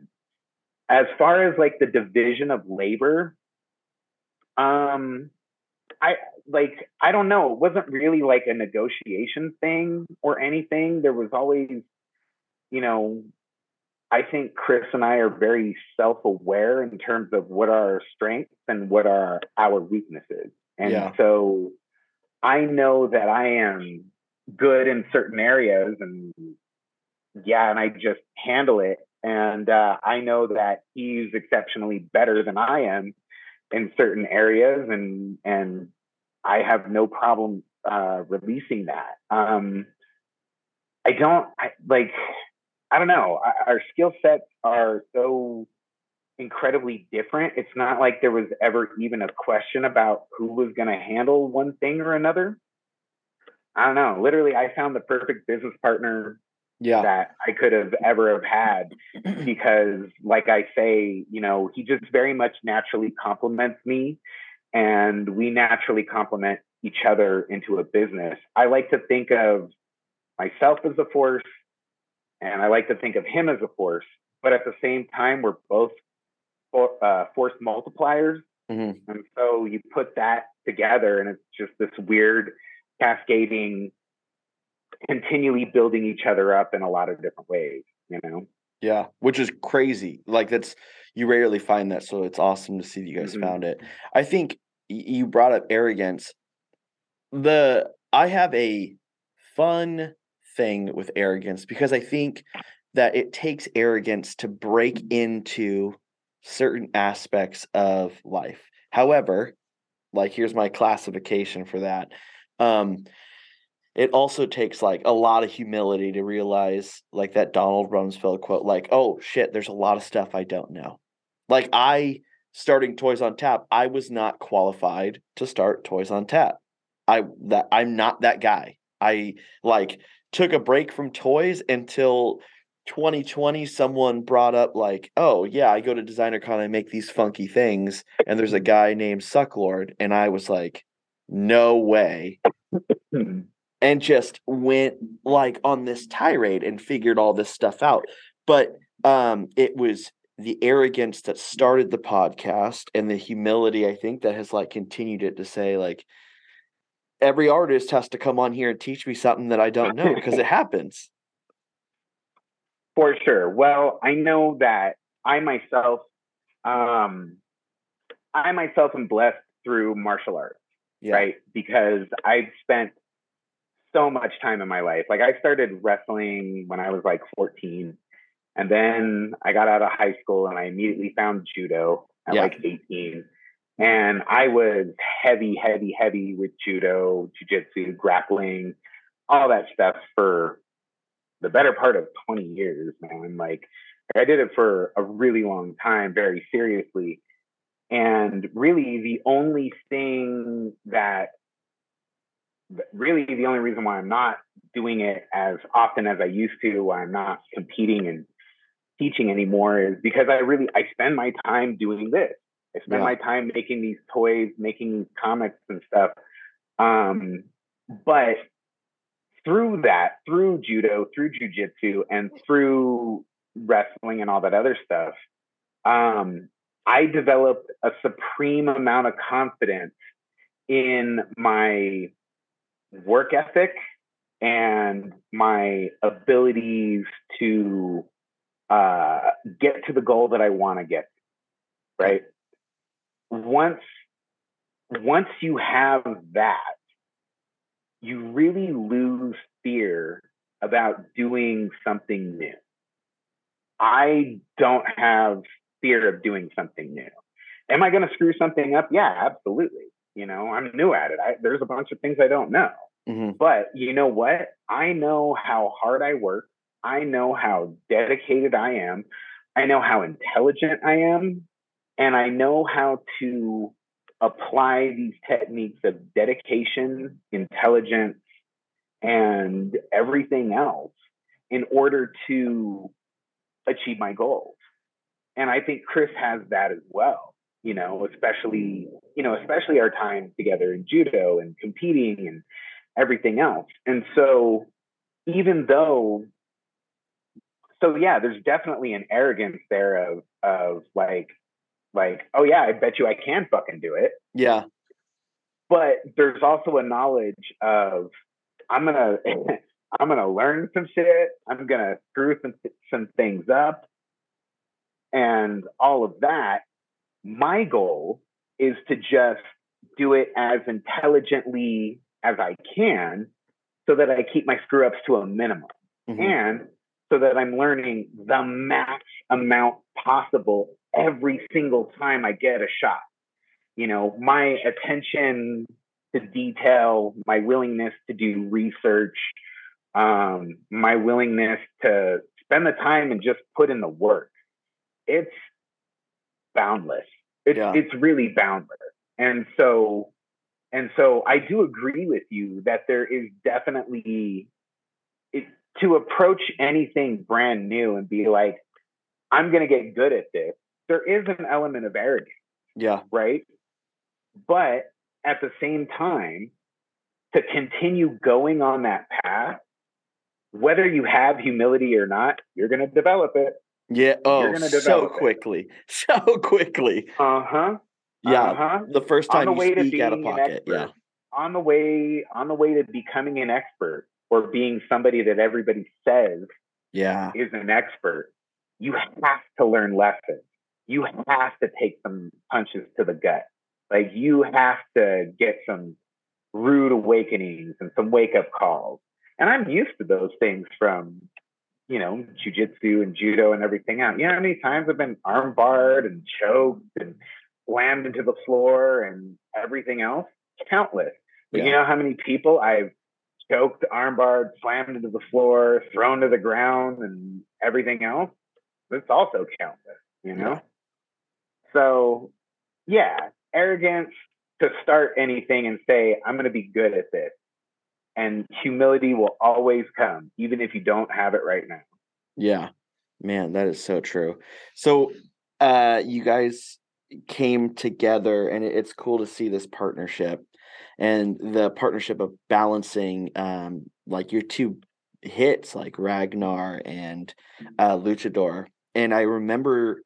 As far as like the division of labor, um, I like I don't know. It wasn't really like a negotiation thing or anything. There was always, you know, I think Chris and I are very self-aware in terms of what are our strengths and what are our weaknesses. And yeah. so I know that I am good in certain areas and yeah, and I just handle it. And uh, I know that he's exceptionally better than I am in certain areas and and I have no problem uh, releasing that. Um, I don't I, like. I don't know. Our skill sets are so incredibly different. It's not like there was ever even a question about who was going to handle one thing or another. I don't know. Literally, I found the perfect business partner yeah. that I could have ever have had because, like I say, you know, he just very much naturally complements me and we naturally complement each other into a business. I like to think of myself as a force and I like to think of him as a force, but at the same time, we're both for, uh, force multipliers. Mm-hmm. And so you put that together and it's just this weird cascading, continually building each other up in a lot of different ways, you know? Yeah, which is crazy. Like that's you rarely find that, so it's awesome to see that you guys Mhm. found it. I think you brought up arrogance. The I have a fun thing with arrogance because I think that it takes arrogance to break into certain aspects of life. However, like here's my classification for that. Um it also takes like a lot of humility to realize like that Donald Rumsfeld quote like oh shit there's a lot of stuff I don't know. Like I starting Toys on Tap, I was not qualified to start Toys on Tap. I that I'm not that guy. I like took a break from toys until 2020 someone brought up like oh yeah i go to designer con i make these funky things and there's a guy named sucklord and i was like no way Hmm. And just went like on this tirade and figured all this stuff out but um it was the arrogance that started the podcast and the humility i think that has like continued it to say like every artist has to come on here and teach me something that i don't know because it happens For sure. Well, I know that I myself, um, I myself am blessed through martial arts, yeah right? Because I've spent so much time in my life. Like I started wrestling when I was like 14, and then I got out of high school and I immediately found judo at Yeah. like 18. And I was heavy, heavy, heavy with judo, jujitsu, grappling, all that stuff for the better part of 20 years, man. Like I did it for a really long time, very seriously. And really the only thing that really the only reason why I'm not doing it as often as I used to, why I'm not competing and teaching anymore is because I really I spend my time doing this. I spend Yeah. my time making these toys, making these comics and stuff. Um, but through that, through judo, through jujitsu, and through wrestling and all that other stuff, um, I developed a supreme amount of confidence in my work ethic and my abilities to uh, get to the goal that I want to get. Right. Once once you have that, you really lose fear about doing something new. I don't have fear of doing something new. Am I going to screw something up? Yeah, absolutely. You know, I'm new at it. I, there's a bunch of things I don't know. hmm But you know what? I know how hard I work. I know how dedicated I am. I know how intelligent I am. And I know how to apply these techniques of dedication, intelligence, and everything else in order to achieve my goals. And I think Chris has that as well, you know, especially, you know, especially our time together in judo and competing and everything else. And so even though so yeah, there's definitely an arrogance there of of like like, oh yeah, I bet you I can fucking do it. yeah But there's also a knowledge of I'm gonna I'm gonna learn some shit. I'm gonna screw some some things up, and all of that. My goal is to just do it as intelligently as I can, so that I keep my screw ups to a minimum mhm, and so that I'm learning the max amount possible every single time I get a shot. You know, my attention to detail, my willingness to do research, um, my willingness to spend the time and just put in the work. It's boundless. It's Yeah. it's really boundless. And so and so I do agree with you that there is definitely it, to approach anything brand new and be like, I'm going to get good at this. There is an element of arrogance, yeah right? But at the same time, to continue going on that path, whether you have humility or not, you're going to develop it. Yeah oh so develop it. quickly so quickly Uh huh. yeah Uh-huh. the first time the you speak out of pocket yeah On the way, on the way to becoming an expert or being somebody that everybody says yeah is an expert, you have to learn lessons. you have to take some punches to the gut. Like you have to get some rude awakenings and some wake up calls. And I'm used to those things from, you know, jujitsu and judo and everything else. You know how many times I've been armbarred and choked and slammed into the floor and everything else? Countless. But Yeah. you know how many people I've choked, armbarred, slammed into the floor, thrown to the ground, and everything else? It's also countless, you know? Yeah. So, yeah, arrogance to start anything and say, I'm going to be good at this. And humility will always come, even if you don't have it right now. Yeah. Man, that is so true. So uh you guys came together and it's cool to see this partnership and the partnership of balancing um like your two hits like Ragnar and uh Luchador. And I remember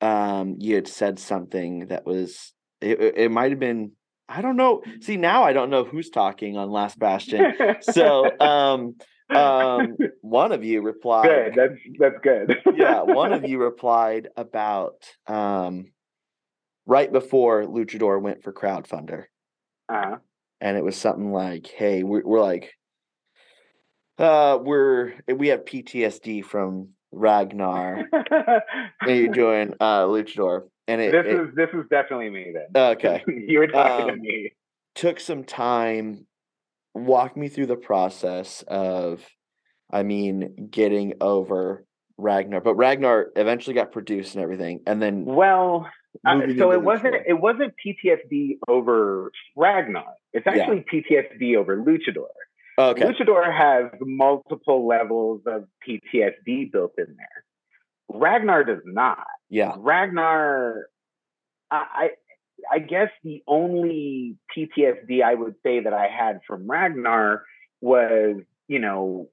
um you had said something that was it, it might have been I don't know. See now I don't know who's talking on Last Bastion. So um um one of you replied good. That's that's good. yeah, one of you replied about um right before Luchador went for crowdfunder, Uh, and it was something like, "Hey, we're, we're like, uh, we're we have PTSD from Ragnar, and you're doing uh Luchador, and it, this it is this is definitely me then. okay you were talking to Um, me. took some time. Walk me through the process of, I mean, getting over Ragnar, but Ragnar eventually got produced and everything, and then Well, uh, so it wasn't it wasn't PTSD over Ragnar. It's Yeah. actually PTSD over Luchador. Okay. Luchador has multiple levels of PTSD built in there. Ragnar does not. Yeah. Ragnar, I, I I guess the only PTSD I would say that I had from Ragnar was, you know,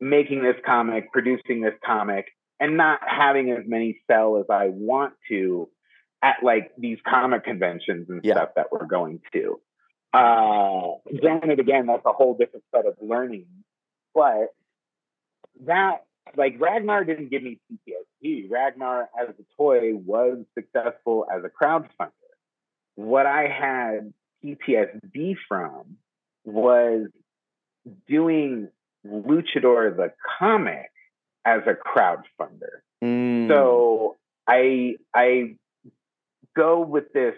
making this comic, producing this comic, and not having as many sell as I want to at like these comic conventions and Yeah. stuff that we're going to. Uh, granted, again, that's a whole different set of learning, but that like Ragnar didn't give me PTSD. Ragnar as a toy was successful as a crowdfunder. What I had PTSD from was doing Luchador the comic as a crowdfunder. Mm, So I I go with this.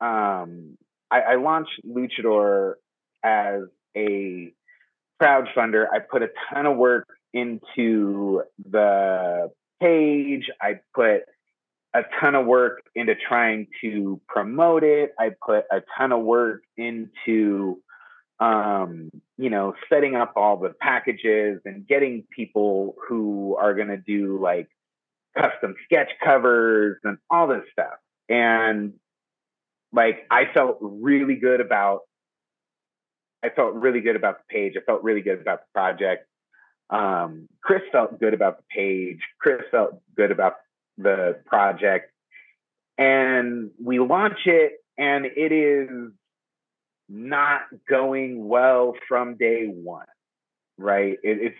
Um, I, I launched Luchador as a crowdfunder. I put a ton of work into the page. I put a ton of work into trying to promote it. I put a ton of work into um, you know, setting up all the packages and getting people who are going to do like custom sketch covers and all this stuff. And like, I felt really good about, I felt really good about the page. I felt really good about the project. Um, Chris felt good about the page. Chris felt good about the project. And we launch it, and it is not going well from day one, right? It, it's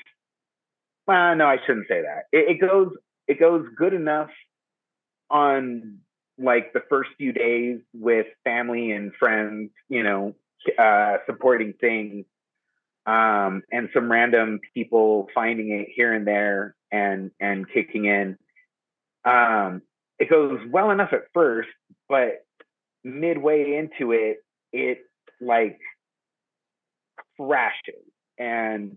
well, no, I shouldn't say that. It, it goes it goes good enough on like the first few days with family and friends, you know, uh, supporting things, um, and some random people finding it here and there and and kicking in. Um, it goes well enough at first, but midway into it, it like crashes and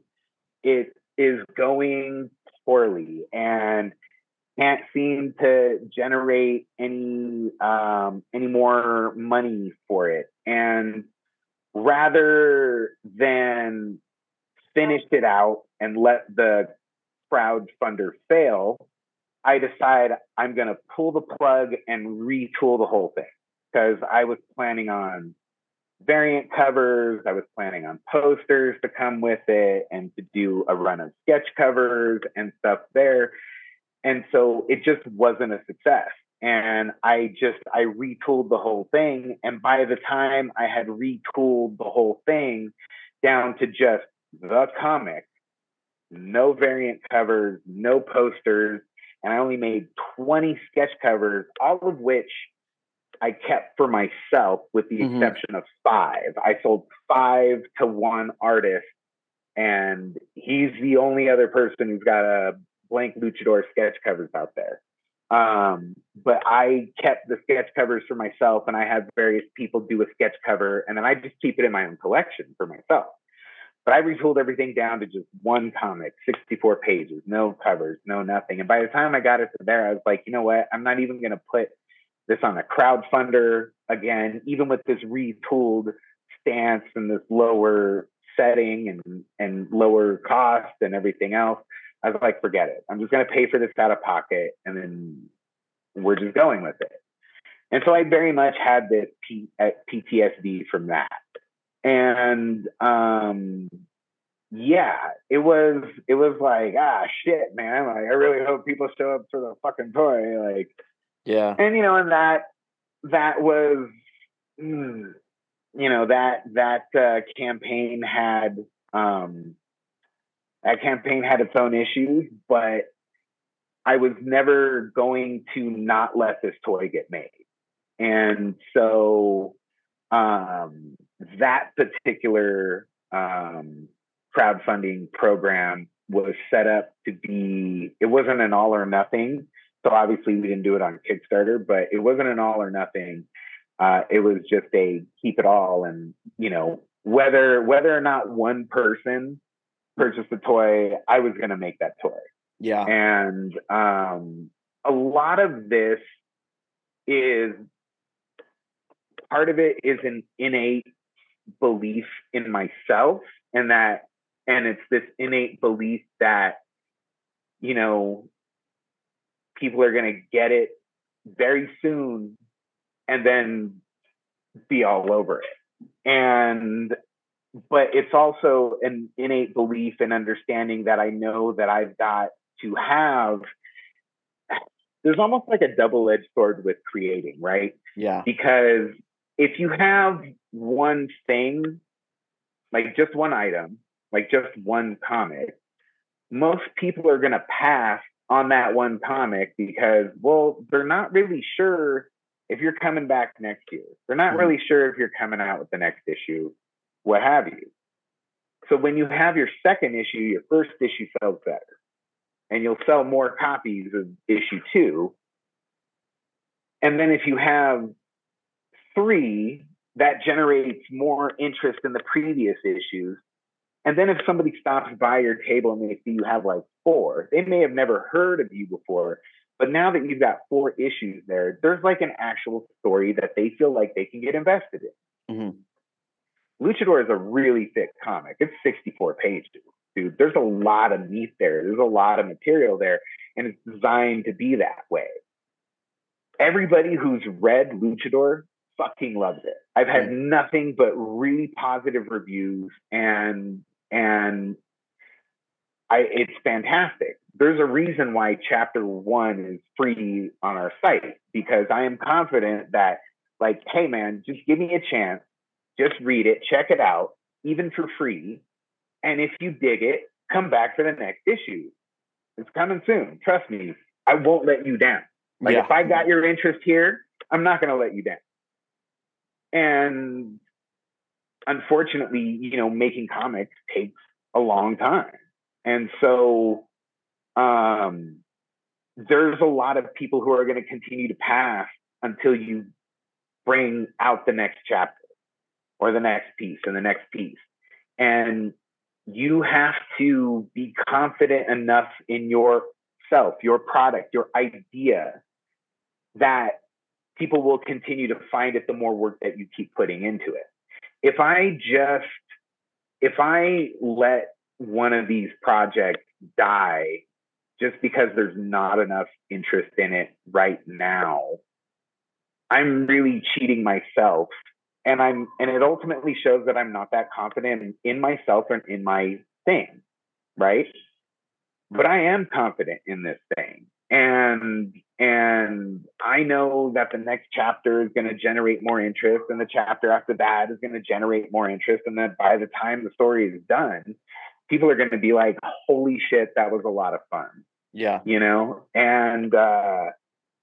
it is going poorly and can't seem to generate any um, any more money for it. And rather than finish it out and let the crowdfunder fail, I decide I'm going to pull the plug and retool the whole thing because I was planning on variant covers. I was planning on posters to come with it and to do a run of sketch covers and stuff there. And so it just wasn't a success. And I just, I retooled the whole thing. And by the time I had retooled the whole thing down to just the comic, no variant covers, no posters, and I only made 20 sketch covers, all of which I kept for myself, with the Mhm. exception of five. I sold five to one artist, and he's the only other person who's got a blank luchador sketch covers out there. Um, but I kept the sketch covers for myself, and I had various people do a sketch cover, and then I just keep it in my own collection for myself. But I retooled everything down to just one comic, 64 pages, no covers, no nothing. And by the time I got it to there, I was like, you know what? I'm not even going to put this on a crowdfunder again, even with this retooled stance and this lower setting and, and lower cost and everything else. I was like, forget it. I'm just going to pay for this out of pocket and then we're just going with it. And so I very much had this P- uh, PTSD from that. And um, yeah, it was it was like ah shit, man. Like I really hope people show up for the fucking toy. Like Yeah. and you know, and that that was, mm, you know, that that uh, campaign had um, that campaign had its own issues, but I was never going to not let this toy get made, and so um, that particular um, crowdfunding program was set up to be. It wasn't an all or nothing so obviously we didn't do it on Kickstarter, but it wasn't an all or nothing. Uh, it was just a keep it all, and you know whether whether or not one person purchased the toy, I was going to make that toy. Yeah. And um, a lot of this is part of it is an innate belief in myself, and that, and it's this innate belief that, you know, people are going to get it very soon and then be all over it. And, but it's also an innate belief and understanding that I know that I've got to have. There's almost like a double edged sword with creating, right? Yeah. Because if you have one thing, like just one item, like just one comic, most people are going to pass on that one comic because, well, they're not really sure if you're coming back next year. They're not Mhm. really sure if you're coming out with the next issue, what have you. So when you have your second issue, your first issue sells better, and you'll sell more copies of issue two. And then if you have three, that generates more interest in the previous issues. And then if somebody stops by your table and they see you have like four, they may have never heard of you before. But now that you've got four issues there, there's like an actual story that they feel like they can get invested in. Mhm. Luchador is a really thick comic. It's 64 pages, dude. There's a lot of meat there. There's a lot of material there, and it's designed to be that way. Everybody who's read Luchador fucking loves it. I've had hmm. nothing but really positive reviews, and and I it's fantastic. There's a reason why chapter one is free on our site because I am confident that, like, hey man, just give me a chance, just read it, check it out, even for free, and if you dig it, come back for the next issue. It's coming soon. Trust me, I won't let you down. Like Yeah. if I got your interest here, I'm not going to let you down. And unfortunately, you know, making comics takes a long time. And so um, there's a lot of people who are going to continue to pass until you bring out the next chapter or the next piece and the next piece. And you have to be confident enough in yourself, your product, your idea that people will continue to find it the more work that you keep putting into it. If I just, if I let one of these projects die just because there's not enough interest in it right now, I'm really cheating myself. And I'm, and it ultimately shows that I'm not that confident in myself and in my thing, right? But I am confident in this thing and and I know that the next chapter is going to generate more interest, and the chapter after that is going to generate more interest, and that by the time the story is done, people are going to be like, "Holy shit, that was a lot of fun!" Yeah. You know, and uh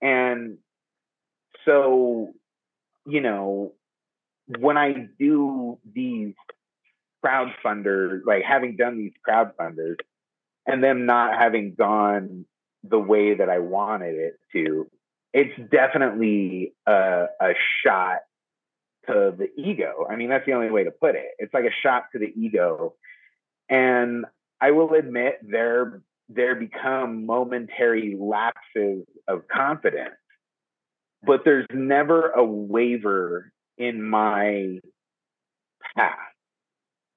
and so, you know, when I do these crowdfunders, like having done these crowdfunders and them not having gone the way that I wanted it to, it's definitely a, a shot to the ego. I mean, that's the only way to put it. It's like a shot to the ego. And I will admit there there become momentary lapses of confidence, but there's never a waver in my path.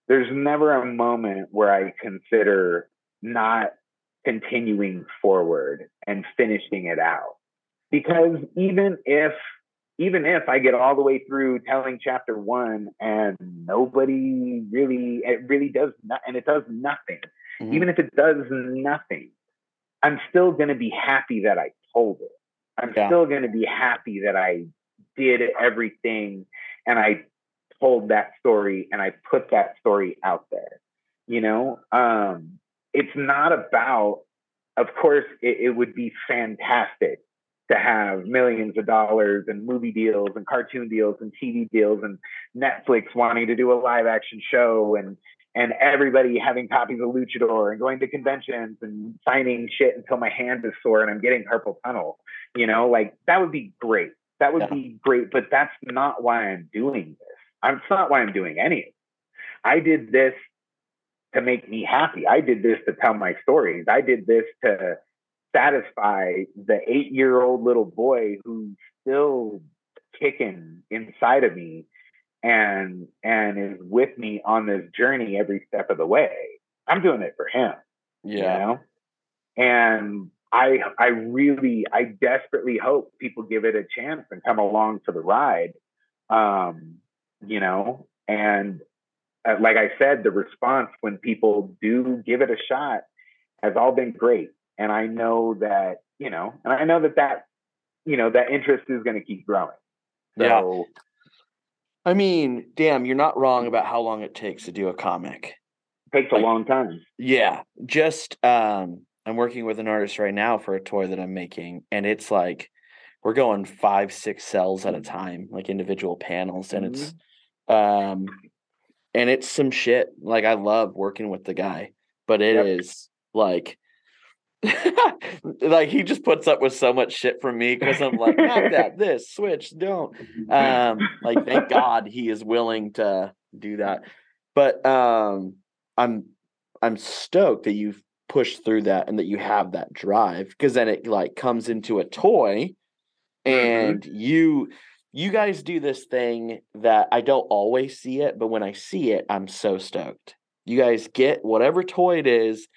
There's never a moment where I consider not continuing forward and finishing it out. Because even if even if I get all the way through telling chapter one and nobody really, it really does not, and it does nothing. Mm-hmm. Even if it does nothing, I'm still going to be happy that I told it. I'm yeah. still going to be happy that I did everything and I told that story and I put that story out there. You know, um, it's not about, of course, it, it would be fantastic to have millions of dollars and movie deals and cartoon deals and TV deals and Netflix wanting to do a live action show and and everybody having copies of Luchador and going to conventions and signing shit until my hand is sore and I'm getting carpal tunnel. You know, like that would be great. That would yeah. be great, but that's not why I'm doing this. It's not why I'm doing any of it. I did this to make me happy. I did this to tell my stories. I did this to satisfy the eight year old little boy who's still kicking inside of me and and is with me on this journey every step of the way. I'm doing it for him. Yeah. You know? And I I really I desperately hope people give it a chance and come along for the ride. Um, you know, and uh, like I said, the response when people do give it a shot has all been great and I know that you know, and I know that that you know that interest is going to keep growing. So, yeah. I mean, damn, you're not wrong about how long it takes to do a comic. It takes like, a long time. Yeah, just um, I'm working with an artist right now for a toy that I'm making, and it's like we're going five, six cells at a time, like individual panels, and mm-hmm. it's um, and it's some shit. Like I love working with the guy, but it yep. is like like he just puts up with so much shit from me because I'm like, not that, this, switch, don't. Um, like thank God he is willing to do that. But um I'm I'm stoked that you've pushed through that and that you have that drive because then it like comes into a toy mm-hmm. and mm-hmm. you you guys do this thing that I don't always see it, but when I see it, I'm so stoked. You guys get whatever toy it is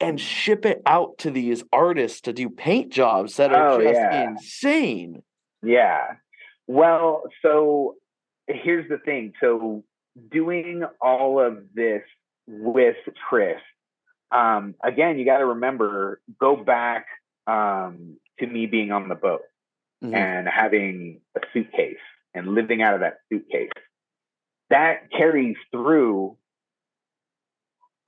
and ship it out to these artists to do paint jobs that are oh, just yeah. insane. Yeah. Well, so here's the thing. So doing all of this with Chris, um, again, you got to remember, go back um, to me being on the boat mm-hmm. and having a suitcase and living out of that suitcase. That carries through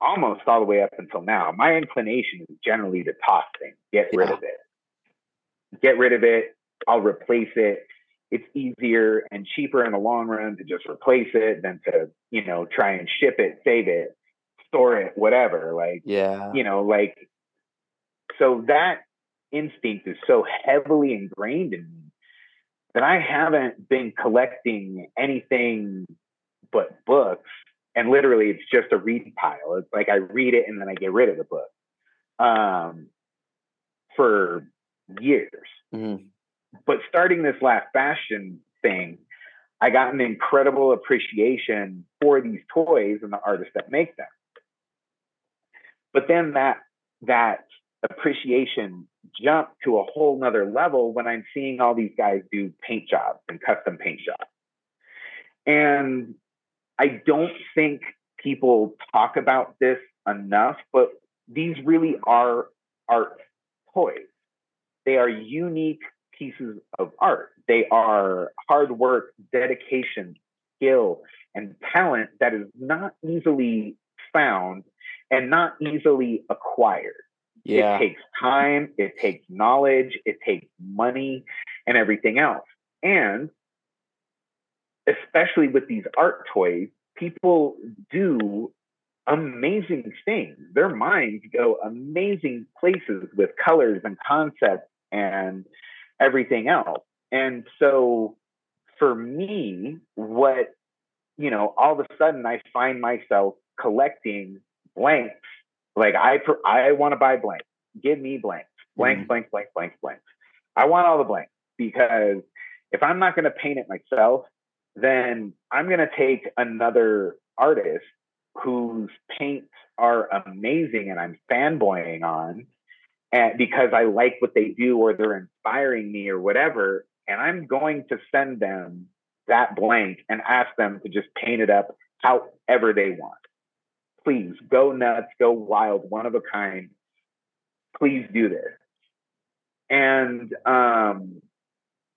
almost all the way up until now. My inclination is generally to toss things, get yeah. rid of it. Get rid of it. I'll replace it. It's easier and cheaper in the long run to just replace it than to, you know, try and ship it, save it, store it, whatever. Like, yeah, you know, like, so that instinct is so heavily ingrained in me that I haven't been collecting anything but books and literally it's just a read pile. It's like I read it and then I get rid of the book. Um, for years. Mm-hmm. But starting this Last Bastion thing, I got an incredible appreciation for these toys and the artists that make them. But then that that appreciation jumped to a whole nother level when I'm seeing all these guys do paint jobs and custom paint jobs. And I don't think people talk about this enough, but these really are art toys. They are unique pieces of art. They are hard work, dedication, skill, and talent that is not easily found and not easily acquired. Yeah. It takes time, it takes knowledge, it takes money, and everything else. And especially with these art toys, people do amazing things. Their minds go amazing places with colors and concepts and everything else. And so for me, what, you know, all of a sudden I find myself collecting blanks. Like I, I want to buy blanks. Give me blanks, blanks, mm-hmm. blanks, blanks, blanks, blanks. I want all the blanks because if I'm not going to paint it myself, then I'm going to take another artist whose paints are amazing and I'm fanboying on and because I like what they do or they're inspiring me or whatever and I'm going to send them that blank and ask them to just paint it up however they want. Please go nuts, go wild, one of a kind. Please do this. And um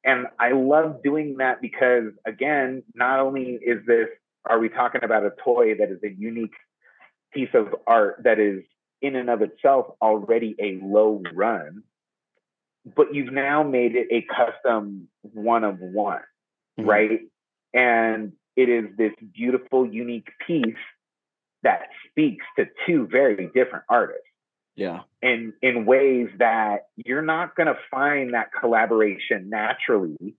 and I love doing that because again, not only is this are we talking about a toy that is a unique piece of art that is in and of itself already a low run, but you've now made it a custom one of one, mm-hmm. right? And it is this beautiful, unique piece that speaks to two very different artists. Yeah. In in ways that you're not gonna find that collaboration naturally.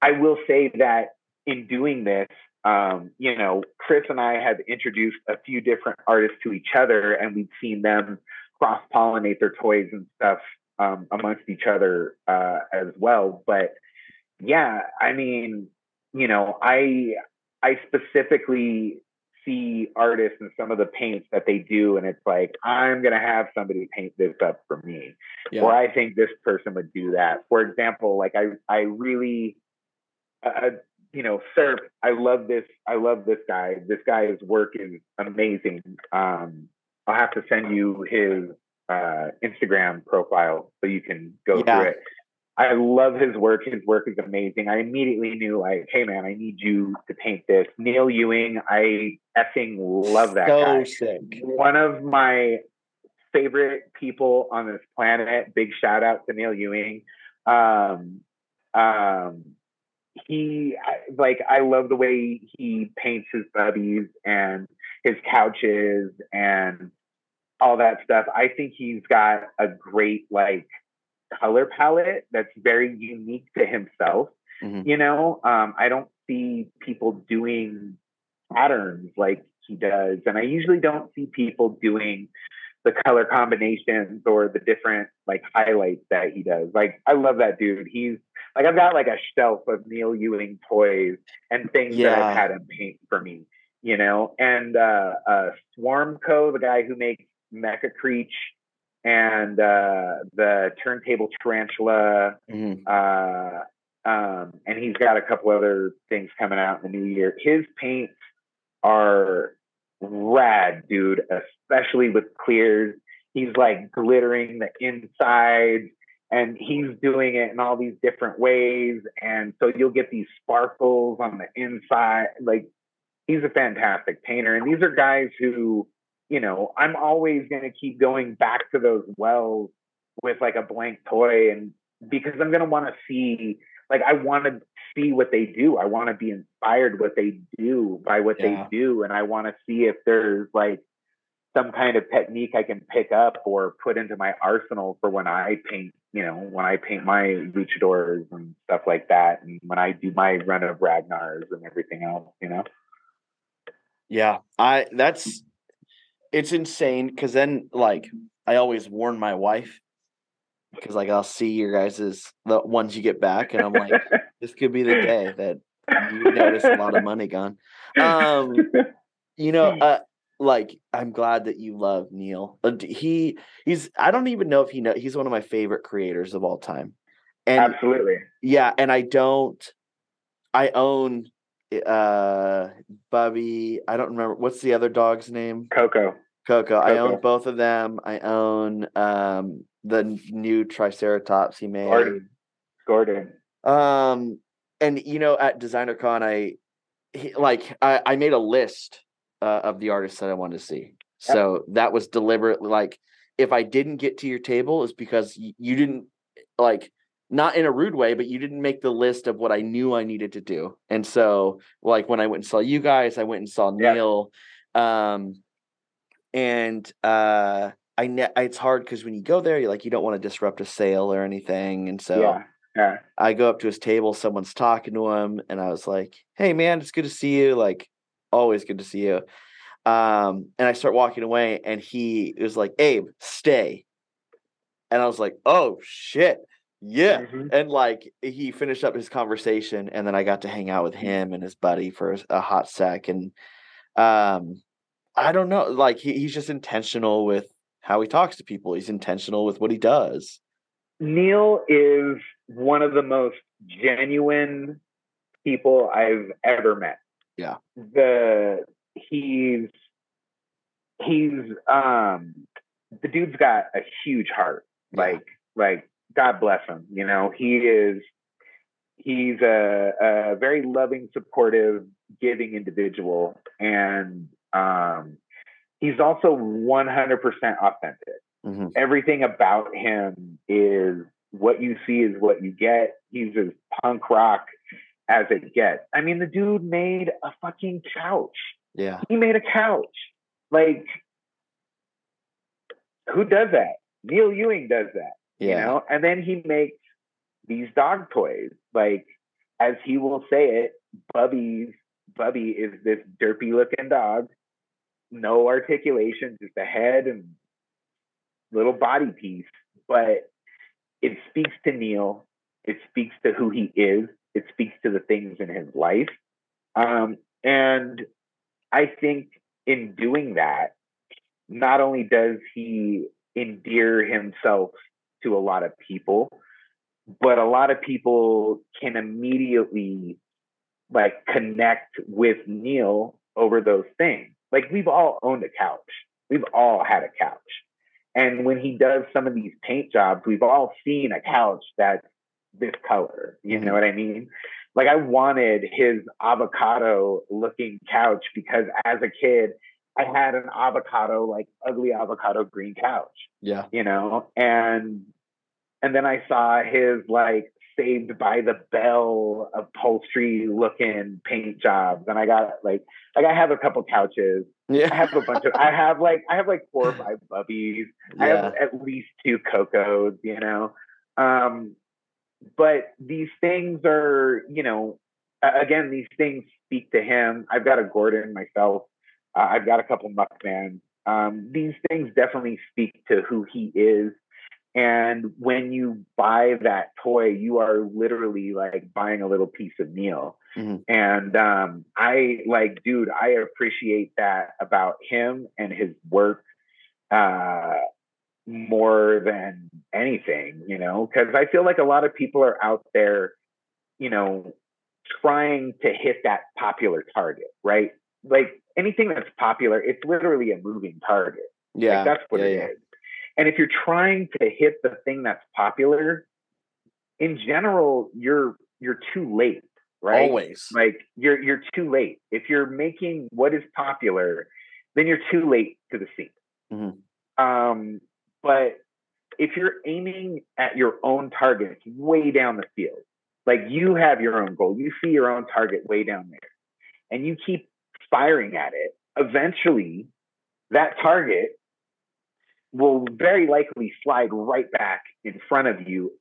I will say that in doing this, um, you know, Chris and I have introduced a few different artists to each other, and we've seen them cross pollinate their toys and stuff um, amongst each other uh, as well. But yeah, I mean, you know, I I specifically see artists and some of the paints that they do, and it's like I'm gonna have somebody paint this up for me, yeah. or I think this person would do that. For example, like I I really. Uh, you know, Surf, I love this. I love this guy. This guy's work is amazing. Um, I'll have to send you his uh, Instagram profile so you can go yeah. through it. I love his work. His work is amazing. I immediately knew, like, hey man, I need you to paint this. Neil Ewing, I effing love that so guy. Sick. One of my favorite people on this planet. Big shout out to Neil Ewing. Um, um, he like I love the way he paints his bubbies and his couches and all that stuff. I think he's got a great like color palette that's very unique to himself. Mm-hmm. You know, um, I don't see people doing patterns like he does, and I usually don't see people doing the color combinations or the different like highlights that he does. Like I love that dude. He's like I've got like a shelf of Neil Ewing toys and things yeah. that I've had him paint for me, you know. And uh, uh, Swarmco, the guy who makes Mecha Creech and uh, the Turntable Tarantula, mm-hmm. uh, um, and he's got a couple other things coming out in the new year. His paints are rad, dude, especially with clears. He's like glittering the inside and he's doing it in all these different ways. And so you'll get these sparkles on the inside. Like he's a fantastic painter. And these are guys who, you know, I'm always going to keep going back to those wells with like a blank toy. And because I'm going to want to see, like, I want to see what they do. I want to be inspired what they do by what yeah. they do. And I want to see if there's like some kind of technique I can pick up or put into my arsenal for when I paint, you know, when I paint my luchadors and stuff like that, and when I do my run of Ragnars and everything else, you know. Yeah, I that's it's insane because then like I always warn my wife because like I'll see your guys's the ones you get back, and I'm like, this could be the day that you notice a lot of money gone. Um, you know, uh, like I'm glad that you love Neil. Uh, he he's I don't even know if he know he's one of my favorite creators of all time. And Absolutely. Yeah, and I don't I own uh Bubby, I don't remember what's the other dog's name? Coco. Coco. I own both of them. I own um the new Triceratops he made. Gordon. Gordon. Um and you know at Designer Con I he, like I, I made a list uh, of the artists that I wanted to see. So that was deliberately like if I didn't get to your table, is because y- you didn't like not in a rude way, but you didn't make the list of what I knew I needed to do. And so, like when I went and saw you guys, I went and saw Yeah. Neil. Um, and uh, I ne- it's hard because when you go there, you like you don't want to disrupt a sale or anything, and so yeah, yeah. I go up to his table, someone's talking to him, and I was like, "Hey, man, it's good to see you. Like, always good to see you." Um, and I start walking away, and he was like, "Abe, stay," and I was like, "Oh shit, yeah." Mhm. And like he finished up his conversation, and then I got to hang out with him and his buddy for a hot sec, and um, I don't know, like he, he's just intentional with how he talks to people. He's intentional with what he does. Neil is one of the most genuine people I've ever met. Yeah. The he's he's um the dude's got a huge heart. Yeah. Like like God bless him. You know, he is he's a, a very loving, supportive, giving individual. And um he's also 100% authentic Mhm. everything about him is what you see is what you get. He's as punk rock as it gets. I mean, the dude made a fucking couch. Yeah, He made a couch. Like, who does that? Neil Ewing does that, yeah, you know? And then he makes these dog toys. Like, as he will say it, Bubby's Bubby is this derpy looking dog, no articulation, just a head and little body piece, but it speaks to Neil. It speaks to who he is. It speaks to the things in his life. Um, and I think in doing that, not only does he endear himself to a lot of people, but a lot of people can immediately like connect with Neil over those things. Like we've all owned a couch. We've all had a couch. And when he does some of these paint jobs, we've all seen a couch that's this color. You know mm-hmm. what I mean? Like I wanted his avocado looking couch because as a kid, I had an avocado, like ugly avocado green couch, yeah, you know? And and then I saw his like saved by the bell upholstery looking paint jobs. And I got like like I have a couple couches Yeah. I have a bunch of I have like I have like four or five bubbies. I have at least two cocos, you know. Um but these things are, you know, again, these things speak to him. I've got a Gordon myself. Uh, I've got a couple Muckmans. Um, these things definitely speak to who he is. And when you buy that toy, you are literally like buying a little piece of Neil. Mhm. And um, I like, dude, I appreciate that about him and his work uh, more than anything, you know, because I feel like a lot of people are out there, you know, trying to hit that popular target, right? Like anything that's popular, it's literally a moving target. yeah. Like, that's what yeah, it yeah. is. And if you're trying to hit the thing that's popular, in general, you're you're too late, right? Always. Like you're you're too late. If you're making what is popular, then you're too late to the scene. Mhm. Um, but if you're aiming at your own targets way down the field, like you have your own goal, you see your own target way down there, and you keep firing at it, eventually that target will very likely slide right back in front of you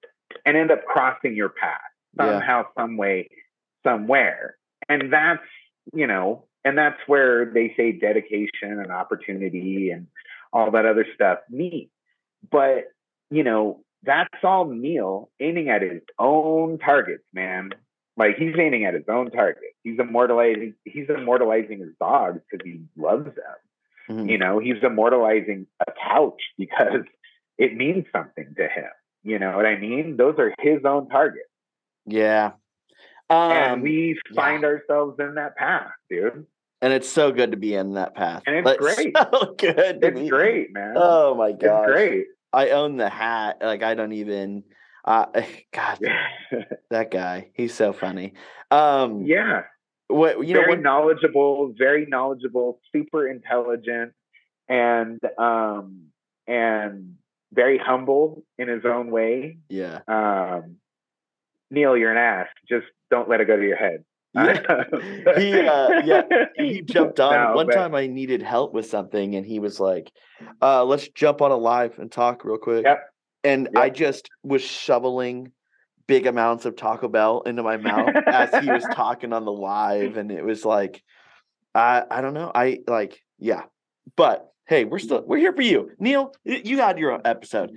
and end up crossing your path Yeah. somehow, some way, somewhere. And that's, you know, and that's where they say dedication and opportunity and all that other stuff meet. But, you know, that's all Neil aiming at his own targets, man. Like he's aiming at his own target. He's immortalizing he's immortalizing his dogs because he loves them. Mhm. You know, he's immortalizing a couch because it means something to him. You know what I mean? Those are his own targets. Yeah. Um, and we yeah. find ourselves in that path, dude. and it's so good to be in that path. And it's great. So good. It's be- great, man. Oh my god. it's god. great. I own the hat. Like I don't even. Uh, God, that guy. He's so funny. Um, yeah. What you know? very What, knowledgeable, very knowledgeable, super intelligent, and um, and very humble in his own way. Yeah. Um, Neil, you're an ass. Just don't let it go to your head. Yeah. he uh, yeah he jumped on No, one but- time i needed help with something and he was like uh let's jump on a live and talk real quick Yep. and i just was shoveling big amounts of taco bell into my mouth as he was talking on the live and it was like i i don't know i like yeah. But hey we're still we're here for you. Neil you had your episode.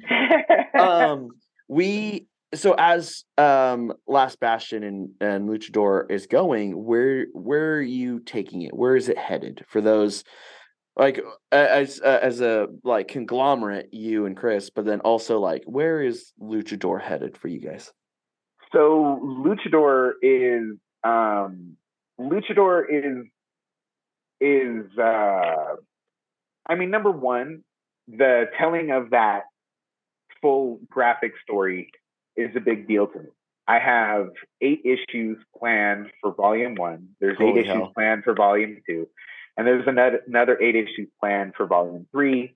Um we so as um last bastion and and luchador is going where where are you taking it? Where is it headed for those like as as a like conglomerate you and chris but then also like where is luchador headed for you guys so luchador is um luchador is is uh i mean number one the telling of that full graphic story is a big deal to me. I have eight issues planned for volume one. There's Holy eight issues planned for volume two and there's another another eight issues planned for volume three.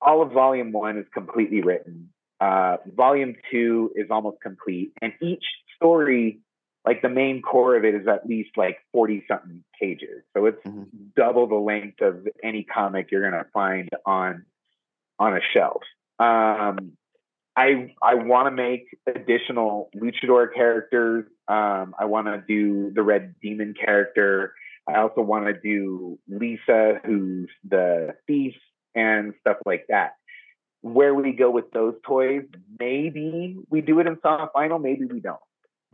All of volume one is completely written uh, volume two is almost complete, and each story, like the main core of it, is at least like forty something pages. So it's Mhm. double the length of any comic you're gonna find on on a shelf. Um, I I want to make additional luchador characters. Um, I want to do the Red Demon character. I also want to do Lisa, who's the thief, and stuff like that where we go with those toys. Maybe we do it in soft vinyl, maybe we don't.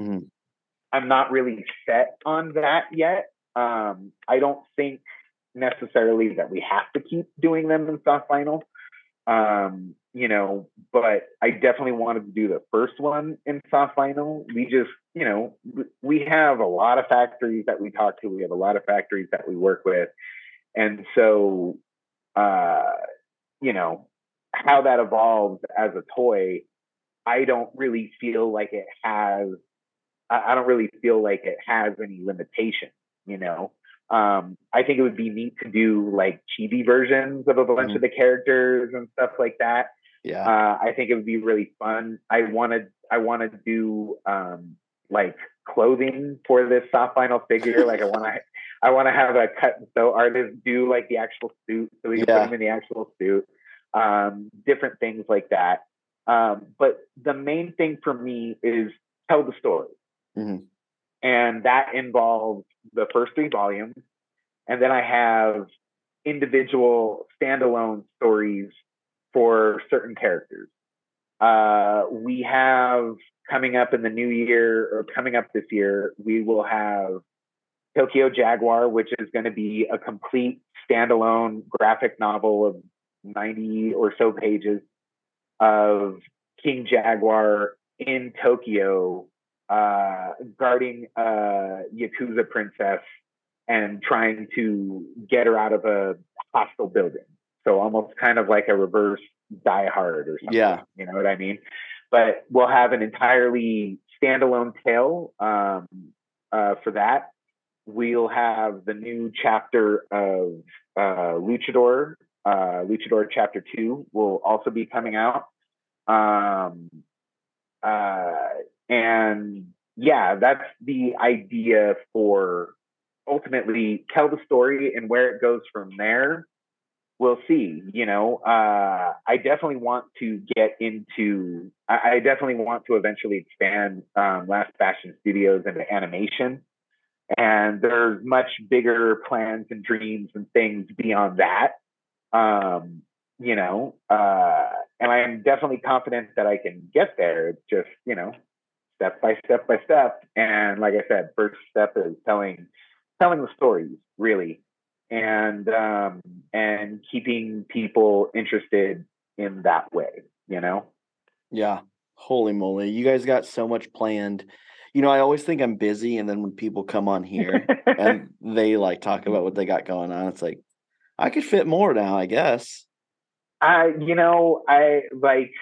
Mhm. I'm not really set on that yet. Um, I don't think necessarily that we have to keep doing them in soft vinyl. Um, you know, but I definitely wanted to do the first one in soft vinyl. We just, you know, we have a lot of factories that we talk to. We have a lot of factories that we work with. And so, uh, you know, how that evolves as a toy, I don't really feel like it has. I don't really feel like it has any limitation. You know, um, I think it would be neat to do like chibi versions of a bunch Mhm. of the characters and stuff like that. yeah Uh, I think it would be really fun. I wanted I want to do um, like clothing for this soft vinyl figure. like I want to I want to have a cut and sew artist do like the actual suit so we can Yeah. put him in the actual suit. Um, different things like that. Um, but the main thing for me is tell the story, Mhm. and that involves the first three volumes, and then I have individual standalone stories for certain characters. Uh, we have coming up in the new year or coming up this year, we will have Tokyo Jaguar, which is going to be a complete standalone graphic novel of 90 or so pages of King Jaguar in Tokyo uh, guarding a Yakuza princess and trying to get her out of a hostile building. So almost kind of like a reverse Die Hard or something. Yeah. You know what I mean? But we'll have an entirely standalone tale um, uh, for that. We'll have the new chapter of uh, Luchador. Uh, Luchador Chapter 2 will also be coming out. Um, uh, and yeah, that's the idea for ultimately tell the story and where it goes from there. We'll see. You know, uh, I definitely want to get into. I, I definitely want to eventually expand um, Last Bastion Studios into animation, and there's much bigger plans and dreams and things beyond that. Um, you know, uh, and I am definitely confident that I can get there. It's just, you know, step by step by step. And like I said, first step is telling telling the stories really, and um, and keeping people interested in that way. You know. Yeah. Holy moly. You guys got so much planned. You know, I always think I'm busy, and then when people come on here and they like talk about what they got going on, it's like I could fit more now, I guess. I, you know, I like.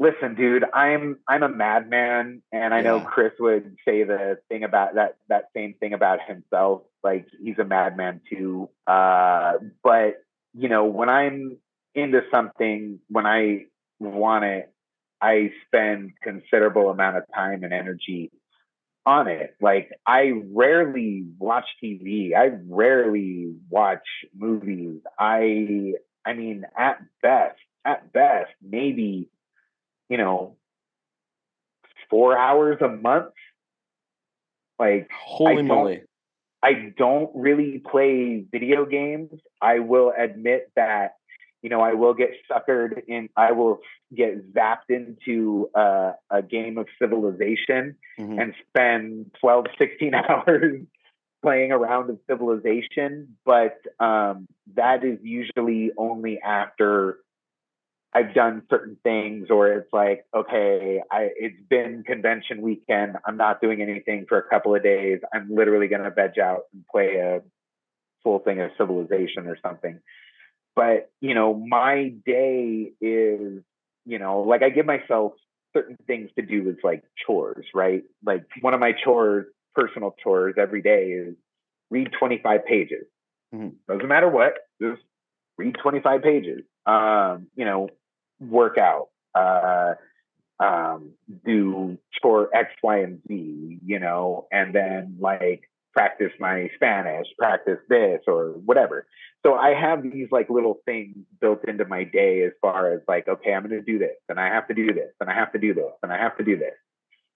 Listen, dude, I'm I'm a madman, and I know Chris would say the thing about that that same thing about himself. Like he's a madman too. Uh, but you know, when I'm into something when I want it, I spend considerable amount of time and energy on it. Like I rarely watch TV. I rarely watch movies. I I mean at best, at best, maybe, you know, four hours a month. Like Holy I moly. I don't really play video games. I will admit that you know, I will get suckered in, I will get zapped into uh, a game of civilization Mhm. and spend 12, 16 hours playing a round of civilization. But um, that is usually only after I've done certain things or it's like, okay, I, it's been convention weekend. I'm not doing anything for a couple of days. I'm literally going to veg out and play a full thing of civilization or something but you know my day is you know like i give myself certain things to do as like chores right? Like one of my chores personal chores every day is read 25 pages. Mhm. doesn't matter what just read 25 pages. Um you know work out uh um do chore x y and z you know and then like practice my spanish practice this or whatever so I have these like little things built into my day as far as like, okay, I'm going to do this and I have to do this and I have to do this and I have to do this.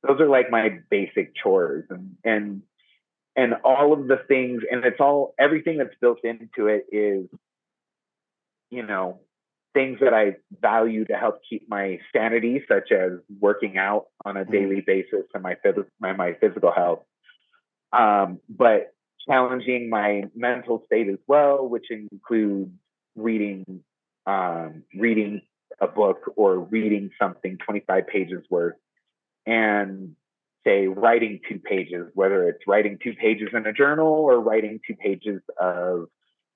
Those are like my basic chores and, and, and all of the things, and it's all, everything that's built into it is, you know, things that I value to help keep my sanity, such as working out on a mm-hmm. daily basis and my, my, my physical health. Um, but challenging my mental state as well, which includes reading um, reading a book or reading something 25 pages worth and say writing two pages, whether it's writing two pages in a journal or writing two pages of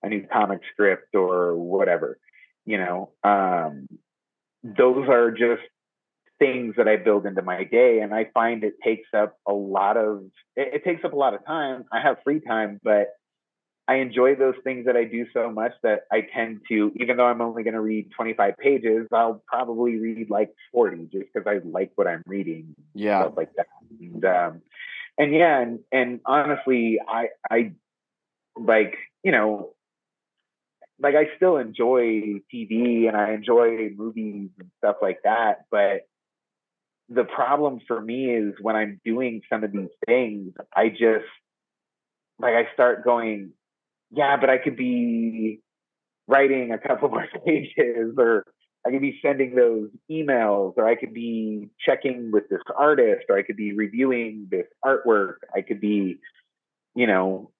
a new comic script or whatever, you know, um, those are just things that I build into my day. And I find it takes up a lot of, it, it, takes up a lot of time. I have free time, but I enjoy those things that I do so much that I tend to, even though I'm only going to read 25 pages, I'll probably read like 40 just because I like what I'm reading. Yeah. Stuff like that. And, um, and yeah, and, and honestly, I, I like, you know, like I still enjoy TV and I enjoy movies and stuff like that, but the problem for me is when I'm doing some of these things, I just like I start going, yeah, but I could be writing a couple more pages, or I could be sending those emails, or I could be checking with this artist, or I could be reviewing this artwork. I could be, you know,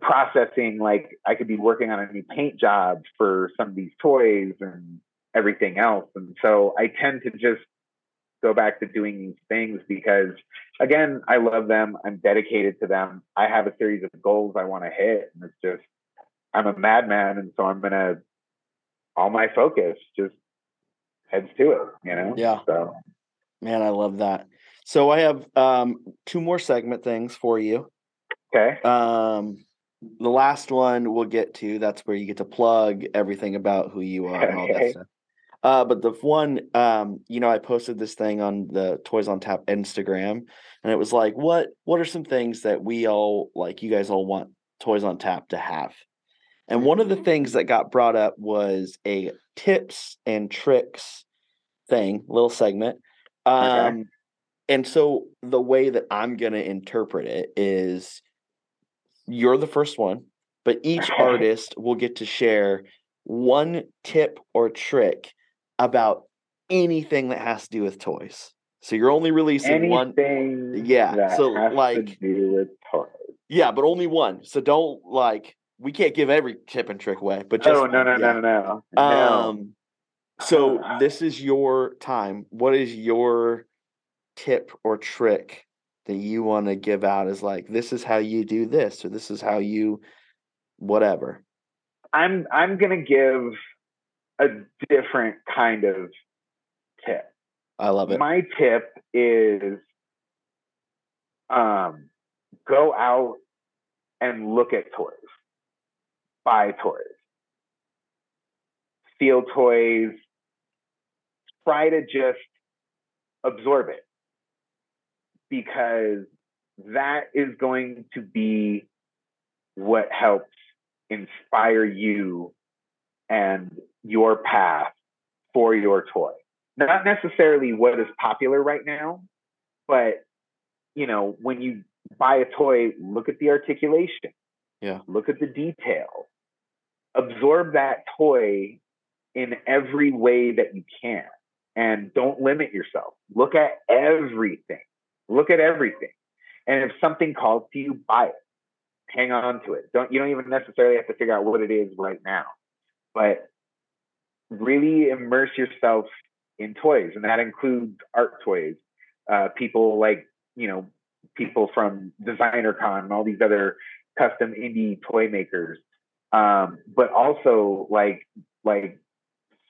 processing like I could be working on a new paint job for some of these toys and everything else. And so I tend to just go back to doing these things because again i love them i'm dedicated to them i have a series of goals i want to hit and it's just i'm a madman and so i'm gonna all my focus just heads to it you know Yeah. so Man, I love that. So I have um two more segment things for you. okay Um the last one we'll get to, that's where you get to plug everything about who you are and all that stuff. Uh, but the one, um, you know, I posted this thing on the Toys on Tap Instagram, and it was like, what what are some things that we all like? You guys all want Toys on Tap to have, and one of the things that got brought up was a tips and tricks thing, little segment. Um, and so the way that I'm gonna interpret it is, you're the first one, but each artist will get to share one tip or trick about anything that has to do with toys. So you're only releasing one. anything Yeah, that so, like- to do with toys Yeah, but only one. So don't like we can't give every tip and trick away, but just oh no no yeah. no no no no Um so this is your time. What is your tip or trick that you want to give out as like this is how you do this or this is how you whatever. i'm i'm gonna give a different kind of tip I love it. my tip is um, go out and look at toys, buy toys. feel toys, try to just absorb it because that is going to be what helps inspire you and your path for your toy. Not necessarily what is popular right now, but you know, when you buy a toy, look at the articulation. Yeah. Look at the detail. Absorb that toy in every way that you can. And don't limit yourself. Look at everything. Look at everything. And if something calls to you, buy it. Hang on to it. Don't you don't even necessarily have to figure out what it is right now. But really immerse yourself in toys. And that includes art toys. Uh, people like, you know, people from Designer Con and all these other custom indie toy makers. Um, but also like like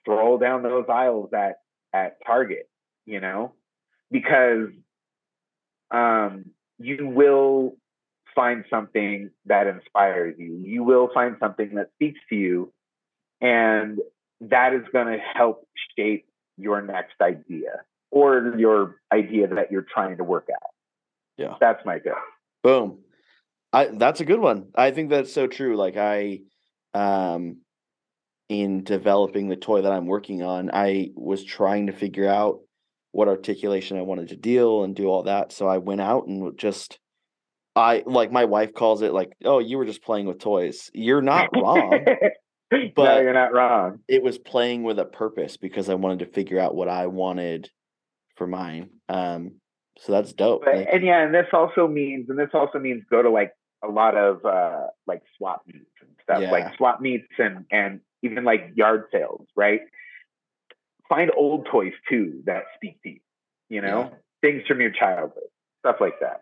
stroll down those aisles at at Target, you know, because um, you will find something that inspires you. You will find something that speaks to you, and that is going to help shape your next idea or your idea that you're trying to work out. Yeah. That's my go. Boom. I that's a good one. I think that's so true. Like I um in developing the toy that I'm working on, I was trying to figure out what articulation I wanted to deal and do all that. So I went out and just I like my wife calls it like, "Oh, you were just playing with toys." You're not wrong. no, But- you're not wrong. it was playing with a purpose because I wanted to figure out what I wanted for mine. Um so that's dope. But, Like, and yeah, and this also means, and this also means go to like a lot of uh, like swap meets and stuff, Yeah. like swap meets and and even like yard sales, right? Find old toys too that speak to you, you know, things from your childhood, stuff like that.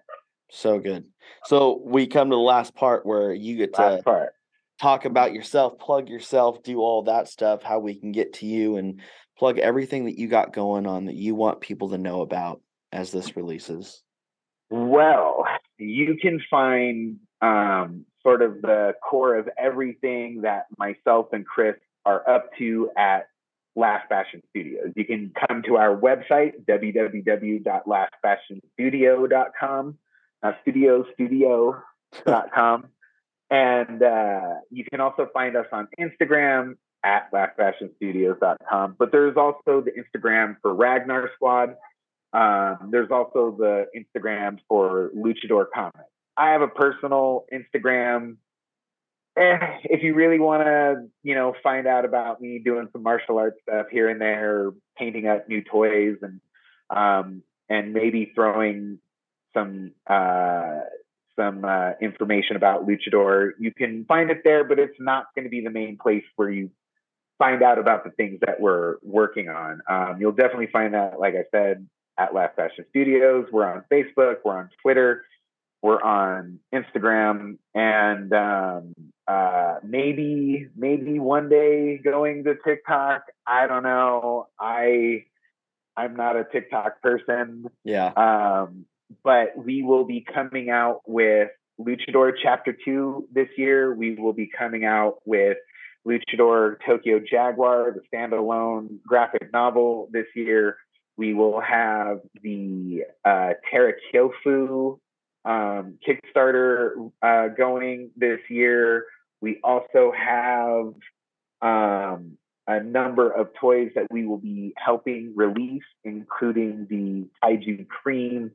so good. So we come to the last part where you get to part. Talk about yourself, plug yourself, do all that stuff, how we can get to you and plug everything that you got going on that you want people to know about as this releases. Well, you can find um, sort of the core of everything that myself and Chris are up to at Last Bastion Studios. You can come to our website, www.lastbastionstudio.com, uh, studio, studio.com. and uh, you can also find us on Instagram at lastbastionstudios.com. But there's also the Instagram for Ragnar Squad. Um, there's also the Instagram for Luchador Comics. I have a personal Instagram. Eh, if you really want to, you know, find out about me doing some martial arts stuff here and there, painting up new toys, and um, and maybe throwing some uh, some uh, information about Luchador, you can find it there. But it's not going to be the main place where you find out about the things that we're working on. Um, you'll definitely find that, like I said, at Last Bastion Studios. We're on Facebook. We're on Twitter. We're on Instagram, and um, uh, maybe maybe one day going to TikTok. I don't know. I I'm not a TikTok person, Yeah. um, but we will be coming out with Luchador Chapter Two this year. We will be coming out with Luchador Tokyo Jaguar, the standalone graphic novel this year. We will have the uh, Terra Kyofu um, Kickstarter uh, going this year. We also have um, a number of toys that we will be helping release, including the Kaiju Cream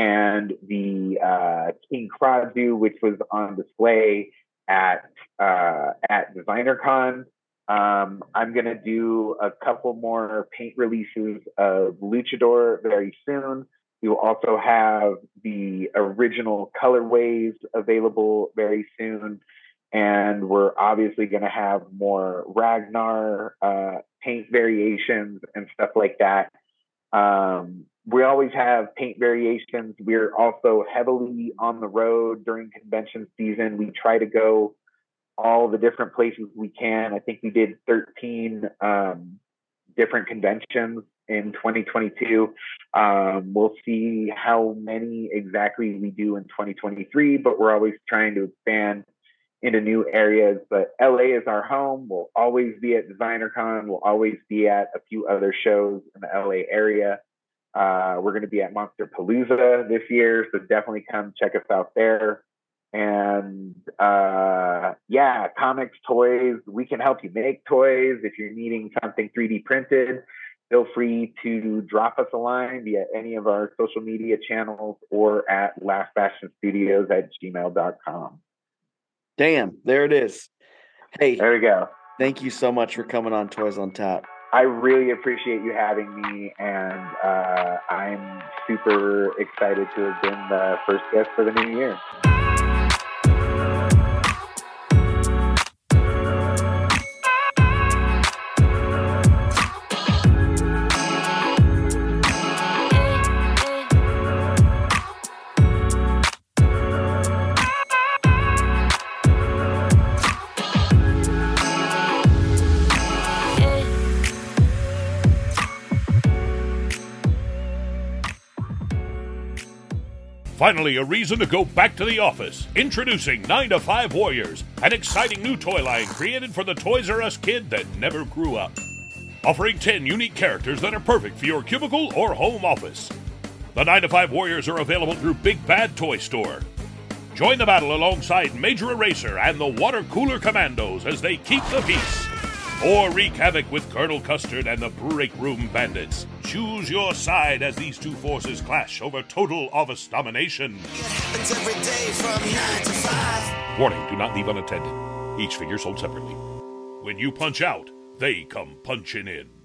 and the uh, King Krazu, which was on display at uh, at DesignerCon. Um, I'm gonna do a couple more paint releases of Luchador very soon. We will also have the original colorways available very soon. And we're obviously to have more Ragnar uh, paint variations and stuff like that. Um, we always have paint variations. We're also heavily on the road during convention season. We try to go all the different places we can. I think we did 13 um, different conventions in 2022. Um, we'll see how many exactly we do in 2023, but we're always trying to expand into new areas. But LA is our home. We'll always be at DesignerCon. We'll always be at a few other shows in the LA area. Uh, we're going to be at Monsterpalooza this year, so definitely come check us out there. And uh, yeah, comics, toys. We can help you make toys if you're needing something 3D printed. Feel free to drop us a line via any of our social media channels or at lastbastionstudios at gmail.com. Damn, there it is. Hey, there we go. Thank you so much for coming on Toys on Tap. I really appreciate you having me, and uh, I'm super excited to have been the first guest for the new year. Finally, a reason to go back to the office. Introducing 9 to 5 Warriors, an exciting new toy line created for the Toys R Us kid that never grew up. Offering 10 unique characters that are perfect for your cubicle or home office. The 9 to 5 Warriors are available through Big Bad Toy Store. Join the battle alongside Major Eraser and the Water Cooler Commandos as they keep the peace. Or wreak havoc with Colonel Custard and the Break Room Bandits. Choose your side as these two forces clash over total office domination. Warning, do not leave unattended. Each figure sold separately. When you punch out, they come punching in.